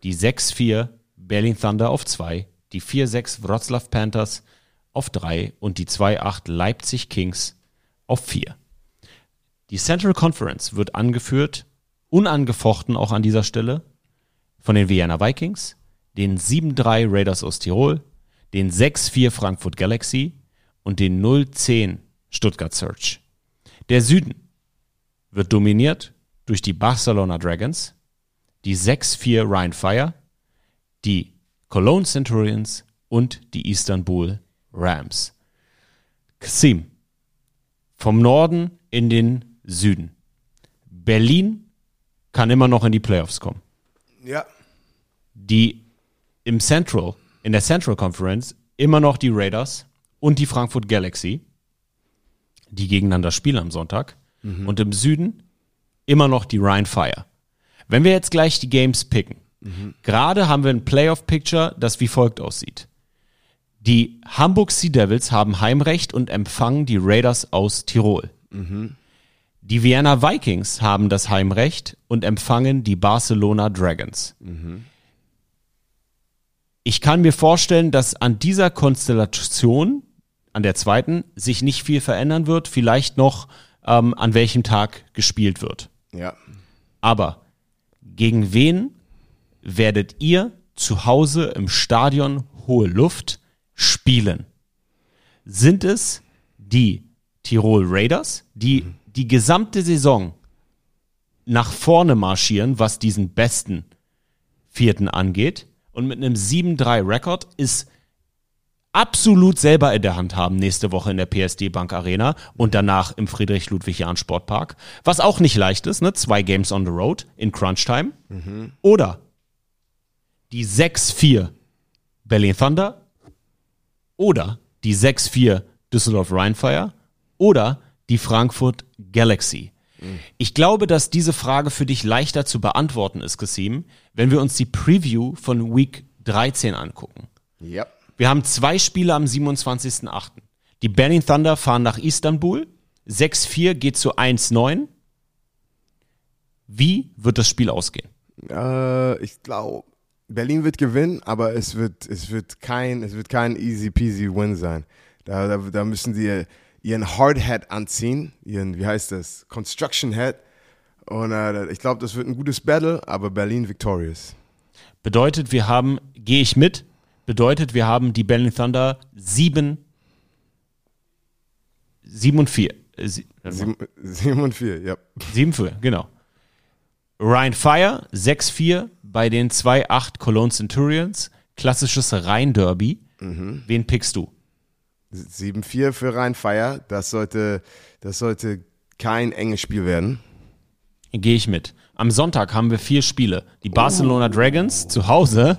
die 6-4 Berlin Thunder auf 2, die 4-6 Wroclaw Panthers auf 3 und die 2-8 Leipzig Kings auf 4. Die Central Conference wird angeführt, unangefochten auch an dieser Stelle, von den Vienna Vikings, den 7-3 Raiders aus Tirol, den 6-4 Frankfurt Galaxy und den 0-10 Stuttgart Search. Der Süden wird dominiert durch die Barcelona Dragons, die 6-4 Rhein Fire, die Cologne Centurions und die Istanbul Rams. Xim, vom Norden in den Süden. Berlin kann immer noch in die Playoffs kommen. Ja. Die im Central, in der Central Conference, immer noch die Raiders und die Frankfurt Galaxy, die gegeneinander spielen am Sonntag. Und im Süden immer noch die Rhein Fire. Wenn wir jetzt gleich die Games picken, gerade haben wir ein Playoff-Picture, das wie folgt aussieht. Die Hamburg Sea Devils haben Heimrecht und empfangen die Raiders aus Tirol. Die Vienna Vikings haben das Heimrecht und empfangen die Barcelona Dragons. Ich kann mir vorstellen, dass an dieser Konstellation, an der zweiten, sich nicht viel verändern wird. Vielleicht noch, ähm, an welchem Tag gespielt wird. Ja. Aber gegen wen werdet ihr zu Hause im Stadion Hohe Luft spielen? Sind es die Tirol Raiders, die die gesamte Saison nach vorne marschieren, was diesen besten vierten angeht? Und mit einem 7-3-Rekord ist absolut selber in der Hand haben nächste Woche in der PSD Bank Arena und danach im Friedrich-Ludwig-Jahn Sportpark. Was auch nicht leicht ist, ne? Zwei Games on the Road in Crunch Time. Oder die 6-4 Berlin Thunder. Oder die 6-4 Düsseldorf Rheinfire. Oder die Frankfurt Galaxy. Ich glaube, dass diese Frage für dich leichter zu beantworten ist, Kasim, wenn wir uns die Preview von Week 13 angucken. Ja. Wir haben zwei Spiele am 27.08. Die Berlin Thunder fahren nach Istanbul. 6-4 geht zu 1-9. Wie wird das Spiel ausgehen? Äh, ich glaube, Berlin wird gewinnen, aber es wird, es wird kein, es wird kein easy peasy Win sein. Da, da, da müssen sie ihren Hard Hat anziehen, ihren, wie heißt das, Construction Hat. Und äh, ich glaube, das wird ein gutes Battle, aber Berlin victorious. Bedeutet, wir haben, gehe ich mit, bedeutet, wir haben die Berlin Thunder 7, 7 und 4. Äh, sie- warte mal. 7, 7 und 4, ja. 7 für, genau. Ryan Fire 6-4 bei den 2-8 Cologne Centurions. Klassisches Rhein-Derby. Wen pickst du? 7-4 für Rhein-Fire. Das sollte, das sollte kein enges Spiel werden. Gehe ich mit. Am Sonntag haben wir vier Spiele. Die Barcelona Dragons zu Hause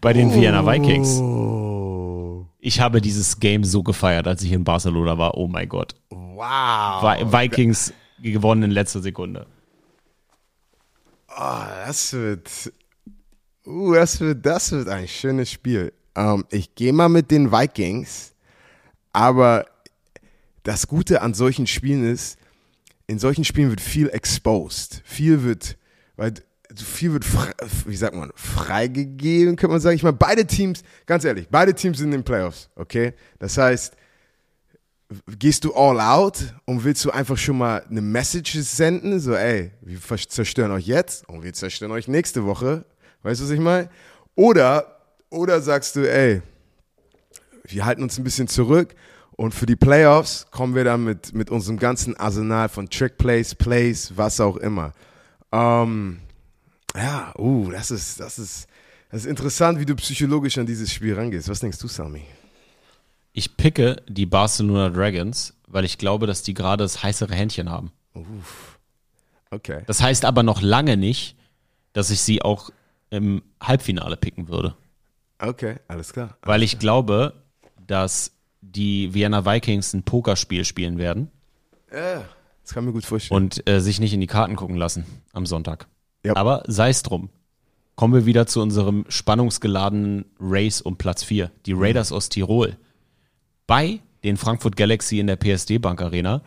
bei den Vienna Vikings. Oh. Ich habe dieses Game so gefeiert, als ich in Barcelona war. Oh mein Gott. Wow. Vi- Vikings gewonnen in letzter Sekunde. Ah, das wird. Uh, das wird, das wird ein schönes Spiel. Ähm, ich gehe mal mit den Vikings, aber das Gute an solchen Spielen ist, in solchen Spielen wird viel exposed. Viel wird, weil viel wird, wie sagt man, freigegeben, könnte man sagen. Ich meine, beide Teams, ganz ehrlich, beide Teams sind in den Playoffs, okay? Das heißt, gehst du all out und willst du einfach schon mal eine Message senden, so ey, wir zerstören euch jetzt und wir zerstören euch nächste Woche, weißt du, was ich meine? Oder, oder sagst du, ey, wir halten uns ein bisschen zurück und für die Playoffs kommen wir dann mit, mit unserem ganzen Arsenal von Trick Plays, Plays, was auch immer. Ähm, ja, uh, das ist, das ist, das ist interessant, wie du psychologisch an dieses Spiel rangehst. Was denkst du, Sami? Ich picke die Barcelona Dragons, weil ich glaube, dass die gerade das heißere Händchen haben. Okay. Das heißt aber noch lange nicht, dass ich sie auch im Halbfinale picken würde. Okay, alles klar. Weil ich glaube, dass die Vienna Vikings ein Pokerspiel spielen werden Ja, das kann mir gut vorstellen. und äh, sich nicht in die Karten gucken lassen am Sonntag. Ja. Aber sei es drum. Kommen wir wieder zu unserem spannungsgeladenen Race um Platz 4. Die Raiders aus Tirol. Bei den Frankfurt Galaxy in der PSD Bank Arena.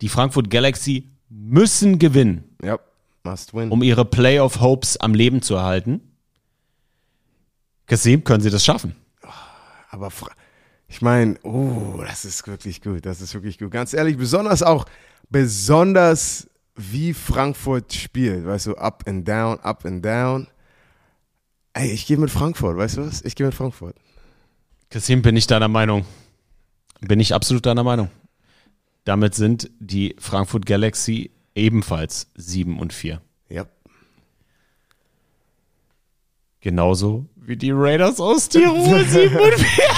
Die Frankfurt Galaxy müssen gewinnen, Ja, must win. um ihre Playoff Hopes am Leben zu erhalten. Kasim, können sie das schaffen? Aber ich meine, oh, das ist wirklich gut. Das ist wirklich gut. Ganz ehrlich, besonders auch, besonders wie Frankfurt spielt. Weißt du, up and down, up and down. Ey, ich gehe mit Frankfurt, weißt du was? Ich gehe mit Frankfurt. Kasim, bin ich deiner Meinung. Bin ich absolut deiner Meinung. Damit sind die Frankfurt Galaxy ebenfalls 7 und 4. Ja. Genauso wie die Raiders aus Tirol 7 und 4.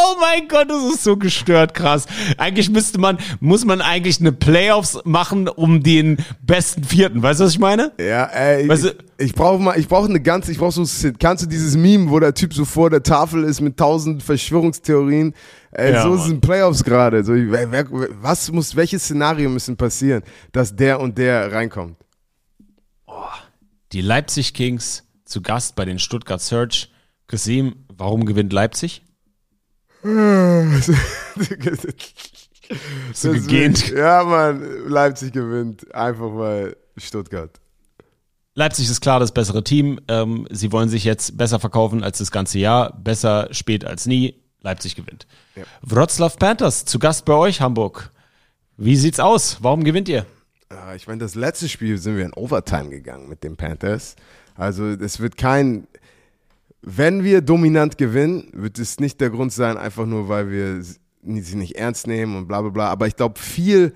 Oh mein Gott, das ist so gestört, krass. Eigentlich müsste man, muss man eigentlich eine Playoffs machen um den besten Vierten. Weißt du, was ich meine? Ja, ey, Weißt ich, du- ich brauche mal, ich brauche eine ganze, ich brauche so, kannst du dieses Meme, wo der Typ so vor der Tafel ist mit tausend Verschwörungstheorien? Ey, Ja, so Mann. sind Playoffs gerade. So, wer, wer, was muss, welches Szenario müssen passieren, dass der und der reinkommt? Die Leipzig Kings zu Gast bei den Stuttgart Search. Kasim, warum gewinnt Leipzig? so gegähnt. Ja, Mann, Leipzig gewinnt. Einfach weil Stuttgart. Leipzig ist klar das bessere Team. Ähm, sie wollen sich jetzt besser verkaufen als das ganze Jahr. Besser spät als nie. Leipzig gewinnt. Wroclaw Panthers zu Gast bei euch, Hamburg. Wie sieht's aus? Warum gewinnt ihr? Ah, Ich meine, das letzte Spiel sind wir in Overtime gegangen mit den Panthers. Also es wird kein, wenn wir dominant gewinnen, wird es nicht der Grund sein, einfach nur, weil wir sie nicht ernst nehmen und bla bla bla. Aber ich glaube, viel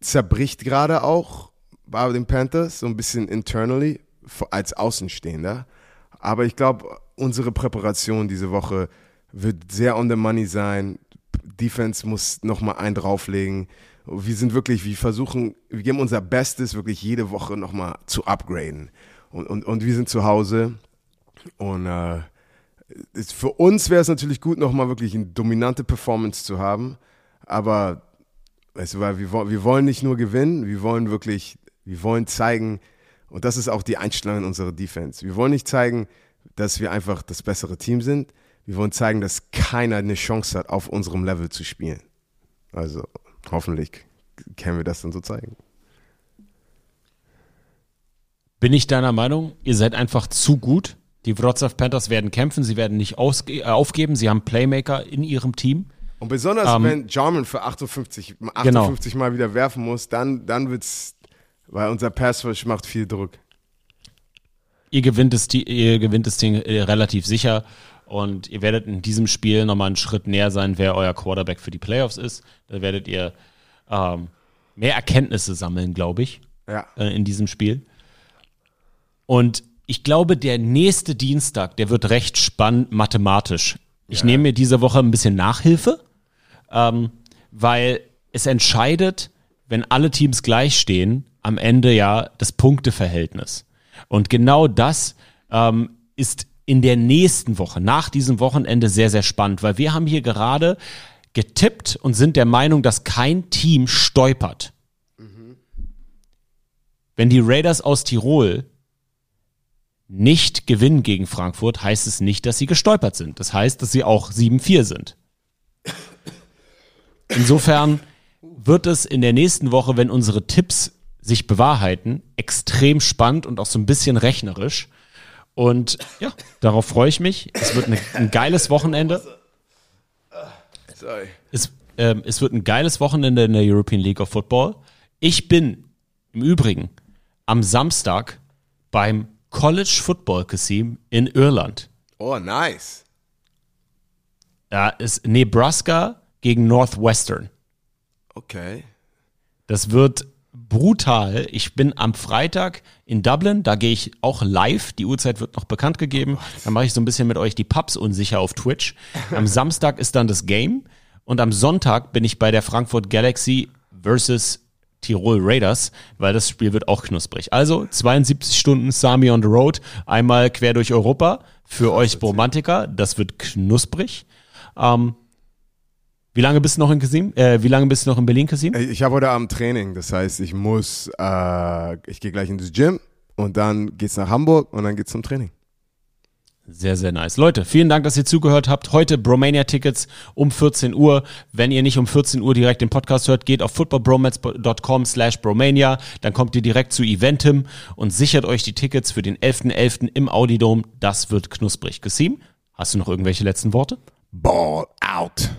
zerbricht gerade auch bei den Panthers, so ein bisschen internally, als Außenstehender. Aber ich glaube, unsere Präparation diese Woche wird sehr on the money sein. Defense muss nochmal einen drauflegen. Wir sind wirklich, wir versuchen, wir geben unser Bestes, wirklich jede Woche nochmal zu upgraden. Und, und, und wir sind zu Hause. Und äh, ist, für uns wäre es natürlich gut, nochmal wirklich eine dominante Performance zu haben. Aber weißt du, weil wir, wir wollen nicht nur gewinnen, wir wollen wirklich, wir wollen zeigen, und das ist auch die Einstellung unserer Defense. Wir wollen nicht zeigen, dass wir einfach das bessere Team sind. Wir wollen zeigen, dass keiner eine Chance hat, auf unserem Level zu spielen. Also hoffentlich können wir das dann so zeigen. Bin ich deiner Meinung? Ihr seid einfach zu gut. Die Wrocław Panthers werden kämpfen, sie werden nicht äh, aufgeben. Sie haben Playmaker in ihrem Team. Und besonders, Ähm, wenn Jarman für 58, 58 Mal wieder werfen muss, dann, dann wird's, weil unser Pass Rush macht viel Druck. Ihr gewinnt das, Ti- ihr gewinnt das Ding äh, relativ sicher und ihr werdet in diesem Spiel nochmal einen Schritt näher sein, wer euer Quarterback für die Playoffs ist. Da werdet ihr ähm, mehr Erkenntnisse sammeln, glaube ich, Ja. äh, in diesem Spiel. Und ich glaube, der nächste Dienstag, der wird recht spannend mathematisch. Ich nehme mir diese Woche ein bisschen Nachhilfe, ähm, weil es entscheidet, wenn alle Teams gleich stehen, am Ende ja das Punkteverhältnis. Und genau das ähm, ist in der nächsten Woche, nach diesem Wochenende, sehr, sehr spannend, weil wir haben hier gerade getippt und sind der Meinung, dass kein Team stolpert. Wenn die Raiders aus Tirol nicht gewinnen gegen Frankfurt, heißt es nicht, dass sie gestolpert sind. Das heißt, dass sie auch 7-4 sind. Insofern wird es in der nächsten Woche, wenn unsere Tipps sich bewahrheiten, extrem spannend und auch so ein bisschen rechnerisch. Und ja, darauf freue ich mich. Es wird eine, ein geiles Wochenende. Sorry. Es, ähm, es wird ein geiles Wochenende in der European League of Football. Ich bin im Übrigen am Samstag beim College Football Casino in Irland. Oh, nice. Da ist Nebraska gegen Northwestern. Okay. Das wird brutal. Ich bin am Freitag in Dublin, da gehe ich auch live. Die Uhrzeit wird noch bekannt gegeben. Dann mache ich so ein bisschen mit euch die Pubs unsicher auf Twitch. Am Samstag ist dann das Game und am Sonntag bin ich bei der Frankfurt Galaxy versus Tirol Raiders, weil das Spiel wird auch knusprig. Also 72 Stunden Sami on the Road, einmal quer durch Europa für euch Romantiker. Das wird knusprig. Ähm, wie lange bist du noch in Kasim? Äh, wie lange bist du noch in Berlin, Kasim? Ey, Ich habe heute Abend Training, das heißt, ich muss, äh, ich gehe gleich ins Gym und dann geht's nach Hamburg und dann geht's zum Training. Sehr, sehr nice. Leute, vielen Dank, dass ihr zugehört habt. Heute Bromania-Tickets um 14 Uhr. Wenn ihr nicht um 14 Uhr direkt den Podcast hört, geht auf footballbromance.com slash bromania. Dann kommt ihr direkt zu Eventim und sichert euch die Tickets für den 11.11. im Audidom. Das wird knusprig. Gesim, hast du noch irgendwelche letzten Worte? Ball out.